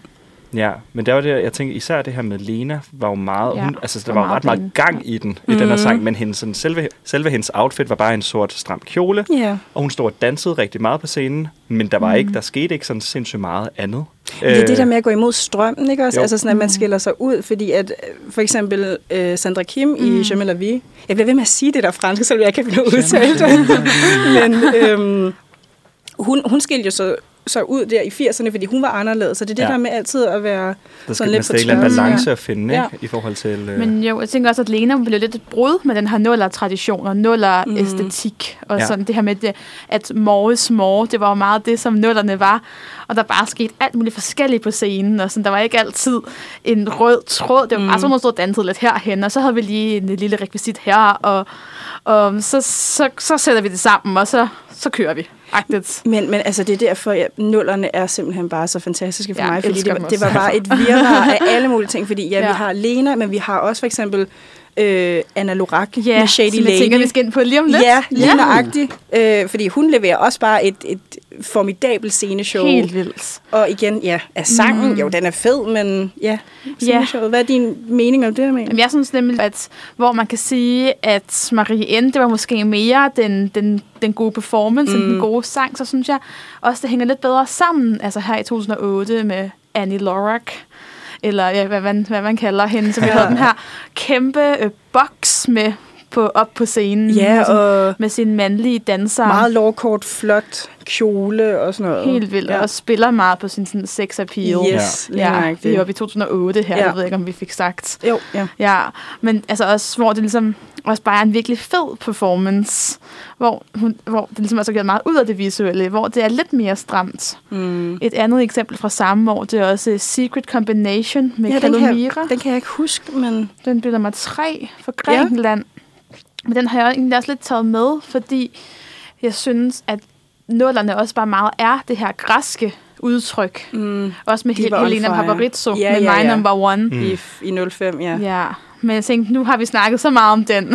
Ja, men der var det, jeg tænker især det her med Lena var jo meget, Ja, hun, altså der var var, meget ret meget gang i den, i den her Mhm. sang, men hendes, sådan, selve, selve hendes outfit var bare en sort stram kjole, ja. og hun stod og dansede rigtig meget på scenen, men der var ikke, der skete ikke sådan sindssygt meget andet. Det er det der med at gå imod strømmen, ikke også? Jo. Altså sådan, at man skiller sig ud, fordi at øh, for eksempel øh, Sandra Kim mm. i Jamais la vie, jeg bliver ved med at sige det der franske, selvom jeg ikke kan finde ud af at udtale det. Men øhm, hun, hun skilte jo så, så ud der i 80'erne, fordi hun var anderledes, så det er det Ja. der med altid at være der sådan skal lidt på stadig en eller anden tværs. balance at finde, Ja. ikke? I forhold til... Øh, Men jo, jeg tænker også, at Lena blev lidt et brud med den her nuller-tradition og nuller-æstetik. Og Ja. sådan det her med, det, at more is more, det var jo meget det, som nullerne var. Og der bare skete alt muligt forskelligt på scenen. Og sådan, der var ikke altid en rød tråd. Det var bare sådan, at man stod og dansede lidt herhen. Og så havde vi lige en lille rekvisit her. Og, og så, så, så sætter vi det sammen, og så, så kører vi. Agtigt. Men, men altså, det er derfor, at nullerne er simpelthen bare så fantastiske for Ja, mig, fordi det, det var bare et virvar af alle mulige ting, fordi ja, ja. Ja. vi har Lena, men vi har også for eksempel øh, Anna Lorak Ja, med Shady Lady. jeg tænker, vi skal ind på lige om lidt. Ja, lige ja. nøjagtigt. Øh, fordi hun leverer også bare et, et formidabelt sceneshow. Helt vildt. Og igen, ja, er sangen, mm. jo, den er fed, men ja, sceneshowet. Hvad er din mening om det, Amalie? Jeg synes nemlig, at hvor man kan sige, at Marie N., det var måske mere den, den, den gode performance, mm. den gode sang, så synes jeg også, det hænger lidt bedre sammen. Altså her i 2008 med Annie Lorak, eller ja, hvad, man, hvad man kalder hende, som vi havde den her. Kæmpe øh, boks med på, op på scenen. Ja, med, sin- og med sine mandlige dansere. meget lovkort, flot kjole og sådan noget. Helt vildt, Ja. og spiller meget på sin sådan, sex appeal. Yes, lige Ja, nøjagtigt. vi er oppe i 2008 her, Ja. jeg ved ikke, om vi fik sagt. Jo, ja. Ja, men altså også, hvor det ligesom også bare er en virkelig fed performance, hvor, hun, hvor det ligesom også er gjort meget ud af det visuelle, hvor det er lidt mere stramt. Mm. Et andet eksempel fra samme år, det er også Secret Combination med Ja, ja, den kan, Kalomira. den kan jeg ikke huske, men... Den bliver nummer tre for Grækenland. Ja. Men den har jeg egentlig også lidt taget med, fordi jeg synes, at nullerne også bare meget er det her græske udtryk. Mm. Også med Hel- Helena. Paparizou Ja, med ja, My ja. Number One. Mm. I, I 05, ja. Ja, men jeg tænkte, nu har vi snakket så meget om den.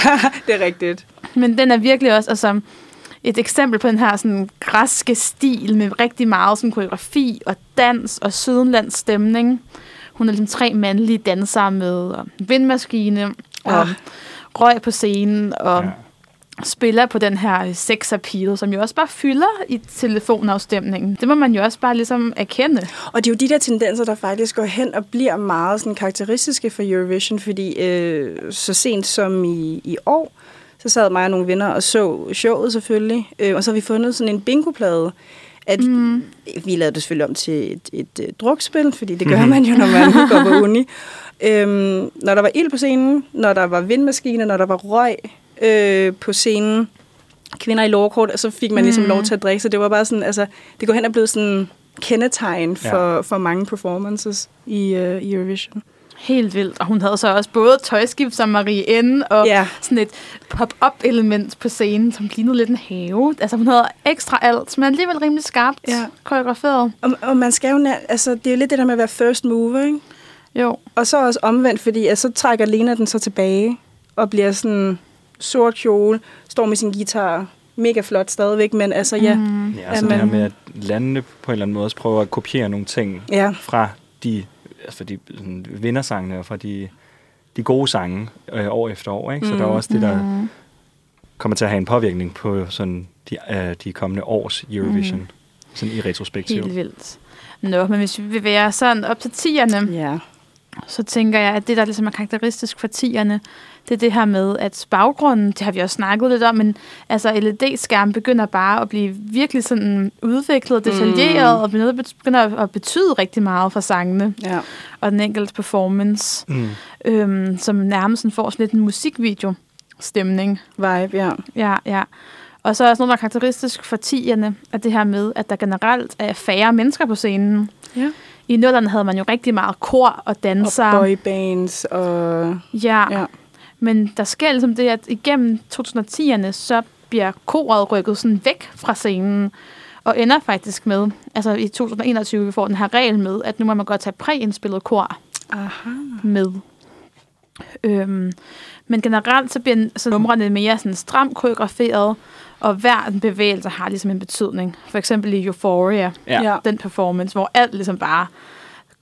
det er rigtigt. Men den er virkelig også altså, et eksempel på den her sådan, græske stil med rigtig meget sådan, koreografi og dans og sydenlands stemning. Hun er ligesom tre mandlige dansere med og vindmaskine og Ah. Røg på scenen og Ja. spiller på den her sex appeal, som jo også bare fylder i telefonafstemningen. Det må man jo også bare ligesom erkende. Og det er jo de der tendenser, der faktisk går hen og bliver meget sådan, karakteristiske for Eurovision, fordi øh, så sent som i, i år, så sad mig og nogle venner og så showet selvfølgelig, øh, og så har vi fundet sådan en bingoplade, at mm. vi lavede det selvfølgelig om til et, et, et drukspil, fordi det gør man jo, når man går på uni. Øhm, når der var ild på scenen, når der var vindmaskiner, når der var røg øh, på scenen, kvinder i lovkort, så fik man ligesom Mm. lov til at drikke, så det var bare sådan, altså, det går hen og blevet sådan kendetegn for, ja. for mange performances i, uh, i Eurovision. Helt vildt. Og hun havde så også både tøjskift som Marie N. og Ja. sådan et pop-up element på scenen, som lignede lidt en have. Altså hun havde ekstra alt, men alligevel rimelig skarpt Ja. koreograferet. Og, og man skal jo, altså, det er jo lidt det der med at være first mover, ikke? Jo. Og så også omvendt, fordi at så trækker Lena den så tilbage og bliver sådan sort kjole, står med sin guitar, mega flot stadigvæk, men altså ja, mm. Mm. Ja, altså det Jamen. her med, at landene på en eller anden måde også prøver at kopiere nogle ting ja, fra de, altså de sådan, vindersangene og fra de, de gode sange øh, år efter år. Ikke? Så der er også det, der Mm. kommer til at have en påvirkning på sådan de, øh, de kommende års Eurovision. Sådan i retrospektiv. Helt vildt. Nå, men hvis vi vil være sådan op til tierne, ja. Så tænker jeg, at det, der ligesom er karakteristisk for tierne, det er det her med, at baggrunden, det har vi også snakket lidt om, men altså LED-skærmen begynder bare at blive virkelig sådan udviklet og detaljeret, mm. og begynder at betyde rigtig meget for sangene Ja. og den enkelte performance, Mm. øhm, som nærmest får sådan lidt en musikvideo-stemning. Vibe, ja. Ja, ja. Og så er også noget, der er karakteristisk for tierne, at det her med, at der generelt er færre mennesker på scenen. Ja. I nullerne havde man jo rigtig meget kor og Og danser. boybands og... Ja. Ja. ja. Men der sker ligesom det, at igennem 2010'erne, så bliver koret rykket sådan væk fra scenen, og ender faktisk med, altså i 2021, vi får den her regel med, at nu må man godt tage præindspillet kor Aha. med. Øhm, men generelt så bliver så numrene mere sådan stramt koreograferet, og hver en bevægelse har ligesom en betydning. For eksempel i Euphoria, Ja. ja. den performance, hvor alt ligesom bare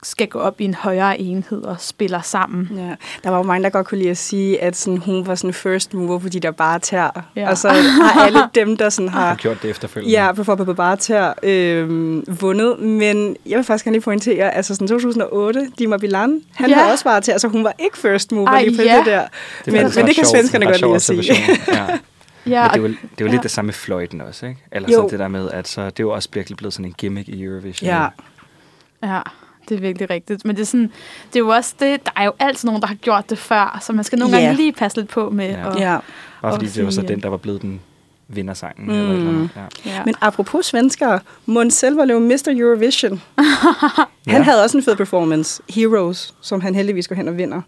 skal gå op i en højere enhed og spiller sammen. Ja, der var jo mange, der godt kunne lide at sige, at sådan, hun var sådan first mover, fordi der bare tær. Ja. Og så har alle dem, der sådan Har har gjort det efterfølgende. ja, på for bare tær, øh, vundet. Men jeg vil faktisk gerne lige pointere, altså sådan 2008, Dima Bilan, han Ja. havde også bare tær, så hun var ikke first mover Ej, lige på ja. det der. er men, det kan sjovt- svenskerne godt sjov lide at sige. Ja. Ja, Men det er jo, det er jo ja. lidt det samme med fløjten også, ikke? Eller Jo. så det der med, at så, det er jo også virkelig blevet sådan en gimmick i Eurovision. Ja. Ja, det er virkelig rigtigt. Men det er, sådan, det er jo også det, der er jo altid nogen, der har gjort det før, så man skal nogle Ja. gange lige passe lidt på med Ja. at... Ja. Bare fordi Og det var så den, der var blevet den vindersangen. Mm. Eller eller andet. Ja. Ja. Men apropos svenskere, Måns Zelmerlöw, Mr. Eurovision, han Ja. havde også en fed performance, Heroes, som han heldigvis går hen og vinder.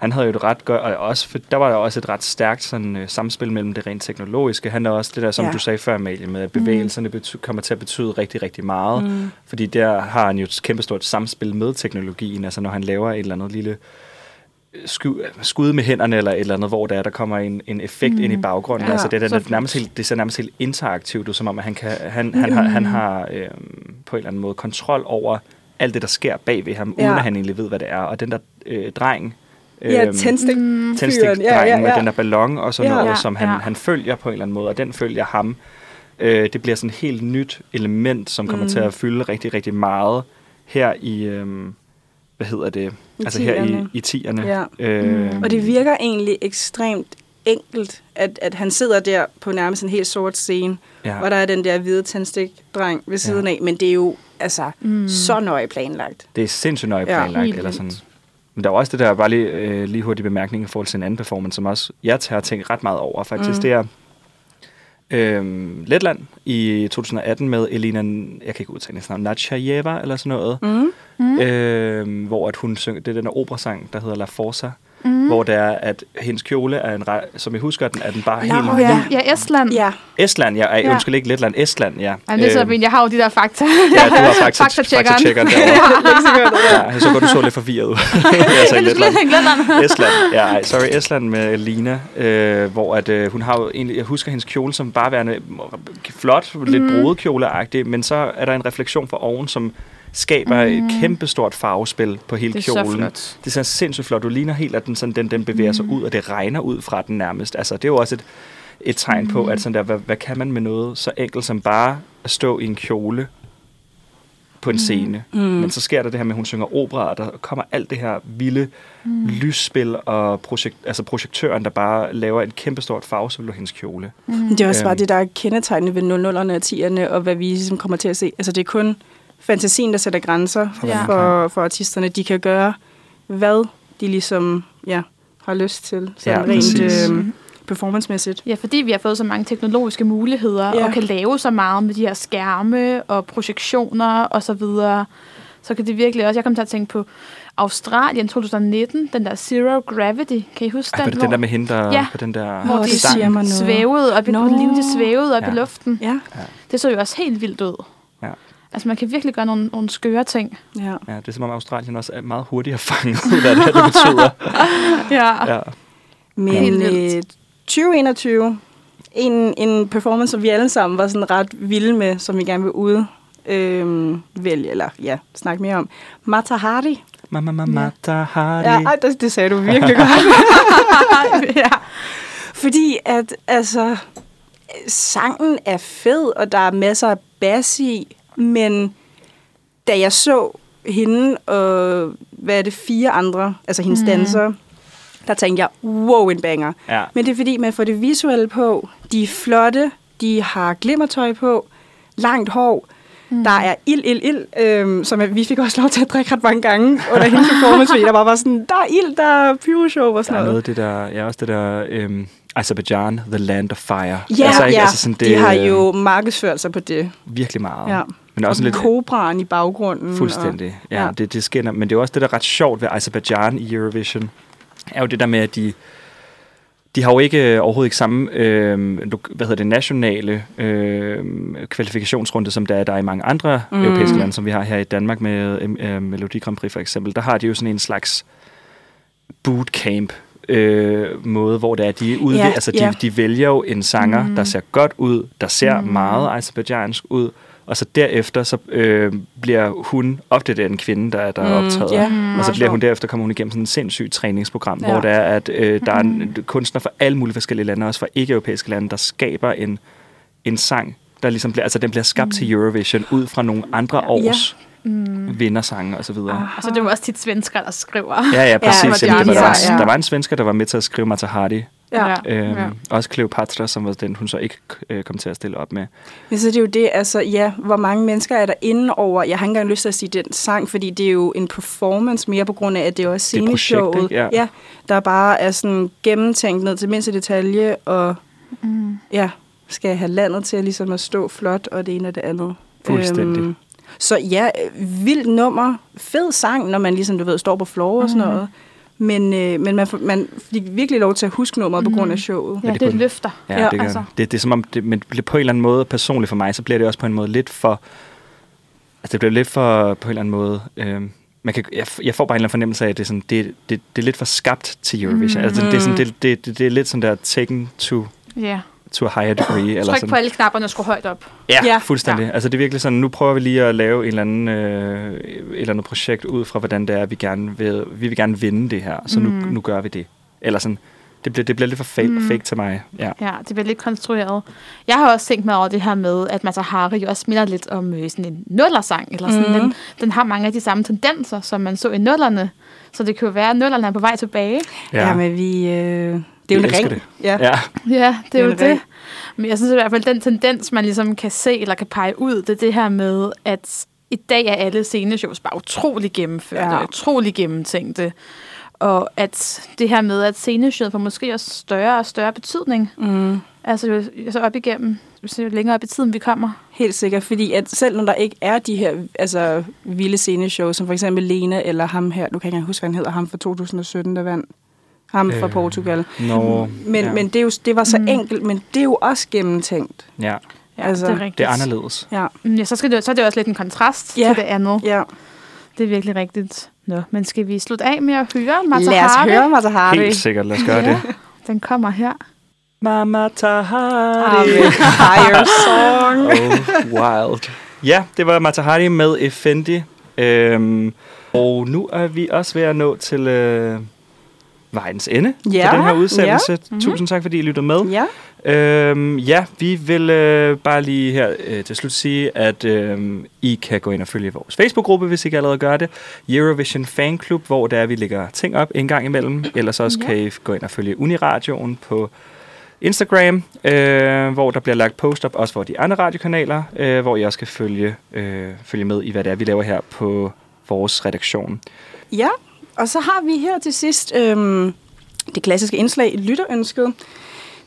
Han havde jo et ret godt, og også, for der var jo også et ret stærkt sådan, øh, samspil mellem det rent teknologiske. Han er også det der, som Ja. du sagde før, Amalie, med at bevægelserne bety- kommer til at betyde rigtig, rigtig meget. Mm. Fordi der har han jo et kæmpestort samspil med teknologien. Altså når han laver et eller andet lille øh, sku- skud med hænderne, eller et eller andet, hvor der, er, der kommer en, en effekt mm. ind i baggrunden. Ja, altså det, er så der, flot. nærmest helt, det ser nærmest helt interaktivt ud, som om at han, kan, han, han har, han har øh, på en eller anden måde kontrol over alt det, der sker bag ved ham, uden Ja. at han egentlig ved, hvad det er. Og den der øh, dreng, Ja, øhm, tændstik Mm. tændstikdrengen ja, ja, med ja. den der ballon og sådan Ja. noget, Ja, som han, ja. han følger på en eller anden måde, og den følger ham. Øh, det bliver sådan et helt nyt element, som kommer Mm. til at fylde rigtig, rigtig meget her i, øhm, hvad hedder det, I altså her i, tierne. i tierne. Ja. Øh, Mm. Og det virker egentlig ekstremt enkelt, at, at han sidder der på nærmest en helt sort scene, ja. ja. hvor der er den der hvide tændstik-dreng ved siden Ja. af, men det er jo altså Mm. så nøje planlagt. Det er sindssygt nøje Ja, planlagt. helt eller vildt. sådan. Men der er også det der, bare lige, øh, lige hurtig bemærkning i forhold til en anden performance, som også jeg har tænkt ret meget over faktisk. Mm. Det er øh, Letland i 2018 med Elina, jeg kan ikke udtale hendes navn, Natchajeva eller sådan noget. Mm. Mm. øh, hvor at hun synger, det er den der operasang, der hedder La Forza, Mm. Mm. hvor det er, at hendes kjole er en, som jeg husker den, er den bare Nå, helt ja. Ja, ja, Estland. Ja, Estland, ja, ej, Ja. undskyld ikke Letland, Estland, ja. Jamen, det er så Øhm, fint. Jeg har jo de der fakta. Ja, du har fakta, Faktatjekkeren. faktatjekkeren derovre. ja, så går du så lidt forvirret ud. jeg sagde Letland. Letland. Estland, ja, ej, sorry, Estland med Lina, øh, hvor at, øh, hun har jo egentlig, jeg husker hendes kjole som bare værende flot, lidt Mhm. brudekjoleagtig, men så er der en refleksion fra oven, som skaber mm. et kæmpestort farvespil på hele Mhm. Det er kjolen. så flot. Det ser sindssygt flot. Du ligner helt, at den, sådan, den, den bevæger sig ud, og det regner ud fra den nærmest. Altså, det er jo også et, et tegn på, at sådan der, hvad, hvad kan man med noget så enkelt som bare at stå i en kjole på en scene. Mm. Men så sker der det her med, at hun synger opera, og der kommer alt det her vilde mm. lysspil, og projekt, altså projektøren, der bare laver en kæmpestort farvespil på hendes kjole. mm. det er også bare Øhm. det, der er kendetegnende ved 00'erne og 10'erne, og hvad vi ligesom kommer til at se. Altså det er kun fantasien, der sætter grænser ja. man for, for artisterne. De kan gøre, hvad de ligesom ja, har lyst til, sådan Ja, rent præcis. øhm, performancemæssigt. Ja, fordi vi har fået så mange teknologiske muligheder, Ja. ja. og kan lave så meget med de her skærme og projektioner og så videre, så kan det virkelig også... Jeg kom til at tænke på Australien 2019, den der Zero Gravity. Kan I huske Ej, den? var det den der med hende, der Ja. på den der hvor de siger mig noget. svævede op i, no. de svævede op Ja. i luften. Ja, Det så jo også helt vildt ud. Altså, man kan virkelig gøre nogle, nogle skøre ting. ja. Ja, det er som om Australien også er meget hurtigt at fange ud, hvad det, det betyder. Ja. Ja. Men øh, vildt. 2021, en, en performance, som vi alle sammen var sådan ret vilde med, som vi gerne vil ud øh, vælge, eller ja, snakke mere om. Mata Hari. Mama, mama, Mata Hari. Ja, ej, det, det sagde du virkelig godt. ja. Fordi at, altså, sangen er fed, og der er masser af bass i, men da jeg så hende og, hvad er det, fire andre, altså hendes mm. dansere, der tænkte jeg, wow, en banger. Ja. Men det er fordi, man får det visuelle på, de er flotte, de har glimmertøj på, langt hår, Mm. Der er ild, ild, ild, øhm, som vi fik også lov til at drikke ret mange gange under hendes performance, fordi der var bare sådan, der er ild, der er pyroshow og sådan Der er noget. noget det der, ja, også det der, øhm, Azerbaijan, the land of fire. Ja, altså, ikke? ja. Altså sådan, det, de har øh, jo markedsført sig på det. virkelig meget. Ja. Men også og lidt kobraen i baggrunden. fuldstændig. Ja, ja. ja. Det, det skinner. Men det er også det, der er ret sjovt ved Azerbaijan i Eurovision, er jo det der med, at de, de har jo ikke øh, overhovedet ikke samme øh, hvad hedder det, nationale øh, kvalifikationsrunde, som der er der er i mange andre mm. europæiske lande, som vi har her i Danmark med øh, Melodi Grand Prix for eksempel. Der har de jo sådan en slags bootcamp øh, måde, hvor det er, de, udv- Ja, altså, de, ja. de vælger jo en sanger, mm. der ser godt ud, der ser mm. meget azerbaijansk ud, og så derefter så øh, bliver hun, ofte det er en kvinde, der, der Mm, optræder, ja, og så bliver hun derefter kommer hun igennem sådan et sindssygt træningsprogram, Ja. hvor der er, at øh, der er en kunstner fra alle mulige forskellige lande, også fra ikke-europæiske lande, der skaber en, en sang, der ligesom bliver, altså den bliver skabt mm. til Eurovision ud fra nogle andre års Mm. vindersange og så videre. Og så er det jo også tit svensker, der skriver. Ja, ja, præcis. Ja, Ja, det var, er der, var, de, ja. der var en svensker, der var med til at skrive Mata Hari. Ja. Øhm, Ja. Også Cleopatra, som var den, hun så ikke øh, kom til at stille op med. Men så det er jo det, altså ja, hvor mange mennesker er der inde over, jeg har ikke engang lyst til at sige den sang, fordi det er jo en performance mere på grund af, at det er også er sceneshowet. Ja. ja, der bare er sådan gennemtænkt ned til mindste detalje, og Mm. ja, skal have landet til at, ligesom at stå flot, og det ene og det andet. Fuldstændig. Så ja, vildt nummer, fed sang, når man ligesom, du ved, står på floor og sådan Mhm. noget. Men, øh, men man, får- man fik virkelig lov til at huske nummeret på grund af showet. Ja, det det løfter. Ja, Ja, det, gør altså. det, det er som om, det, men på en eller anden måde, personligt for mig, så bliver det også på en måde lidt for, altså det bliver lidt for, på en eller anden måde, øh, man kan, jeg, jeg får bare en eller anden fornemmelse af, at det er, sådan, det, det, det er lidt for skabt til Eurovision. Mm. Altså, det, er sådan, det, det, det, det er lidt sådan der taken to, Ja. To a higher degree. eller Tryk sådan. på alle knapperne og skru højt op. Ja, Ja. fuldstændig. Ja. Altså det er virkelig sådan, nu prøver vi lige at lave en eller anden, øh, et eller andet projekt ud fra, hvordan det er, vi gerne vil, vi vil gerne vinde det her, så nu, Mm. nu gør vi det. Eller sådan, det bliver, det bliver lidt for fake, Mm. mm. fake til mig. Ja. Ja, det bliver lidt konstrueret. Jeg har også tænkt mig over det her med, at Mata Hari jo også minder lidt om øh, sådan en nullersang. Eller sådan. Mhm. Den, den har mange af de samme tendenser, som man så i nullerne. Så det kan jo være, at nullerne er på vej tilbage. Ja, ja men vi... Øh, det er jo en ring. det. Ja. ja. Ja, det er Det jo det. Men jeg synes i hvert fald, den tendens, man ligesom kan se eller kan pege ud, det er det her med, at i dag er alle sceneshows bare utrolig gennemførte, Ja. utrolig gennemtænkte. Og at det her med, at sceneshowet får måske også større og større betydning. Mm. Altså jo, så op igennem, jo længere op i tiden vi kommer. Helt sikkert, fordi at selv når der ikke er de her altså, vilde sceneshows, som for eksempel Lena eller ham her, du kan ikke engang huske, hvad han hedder, ham fra 2017, der vandt. Ham fra Øh, Portugal. Nå, Men, ja. men det, er jo, det var så Mm. enkelt, men det er jo også gennemtænkt. ja, Ja, Altså, det er rigtigt. det er anderledes. Ja, Mm, Ja, så, skal det, så er det også lidt en kontrast Ja. til det andet. ja. Det er virkelig rigtigt. Nå, men skal vi slutte af med at høre Mata Lad os Hari? høre Mata Hari. Helt sikkert, lad os gøre Ja. det. Den kommer her. Mama Tahari. Hari. Higher song. Oh, wild. Ja, det var Matahari med Effendi. Øhm, og nu er vi også ved at nå til øh, vejens ende Ja, for den her udsendelse. ja. Mm-hmm. Tusind tak, fordi I lyttede med. Ja. Øhm, ja, vi vil øh, bare lige her øh, til slut sige, at øh, I kan gå ind og følge vores Facebook-gruppe, hvis I ikke allerede gør det. Eurovision Fan Club, hvor der vi lægger ting op en gang imellem. Ellers også ja. kan I gå ind og følge Uniradioen på Instagram, øh, hvor der bliver lagt post op, også for de andre radiokanaler, øh, hvor I også kan følge, øh, følge med i, hvad det er, vi laver her på vores redaktion. Ja, og så har vi her til sidst øhm, det klassiske indslag, lytterønsket.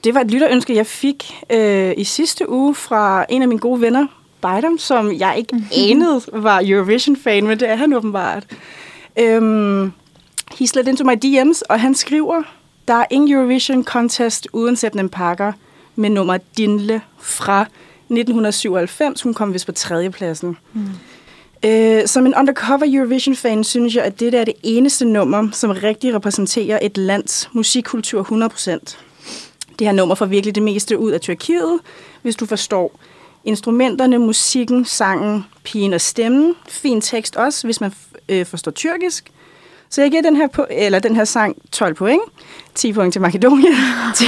Det var et lytterønske, jeg fik øh, i sidste uge fra en af mine gode venner, Bydam, som jeg ikke anede var Eurovision-fan, men det er han åbenbart. Øhm, he slid into my DM's, og han skriver, der er ingen Eurovision Contest uden Sætnen Pakker med nummer Dinle fra 1997. Hun kom vist på tredjepladsen. Øh, som en undercover Eurovision-fan synes jeg, at det er det eneste nummer, som rigtig repræsenterer et lands musikkultur 100%. Det her nummer får virkelig det meste ud af Tyrkiet, hvis du forstår instrumenterne, musikken, sangen, pigen og stemmen. Fin tekst også, hvis man øh, forstår tyrkisk. Så jeg giver den her, po- eller den her sang 12 point. 10 point til Makedonien, 10,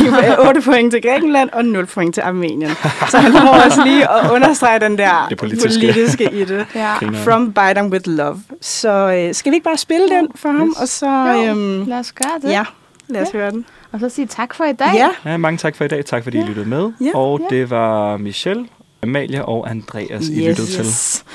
8 point til Grækenland og 0 point til Armenien. Så han får også lige at understrege den der Det politiske. politiske i det. Ja. From Biden with Love. Så øh, skal vi ikke bare spille den for ham? Yes. Og så, Jo, øhm, lad os gøre det. ja, lad os høre den. Og så sige tak for i dag. Ja, Ja, mange tak for i dag. Tak fordi I lyttede med. Ja. Og det var Michelle, Amalie og Andreas, I Yes. lyttede til. Yes.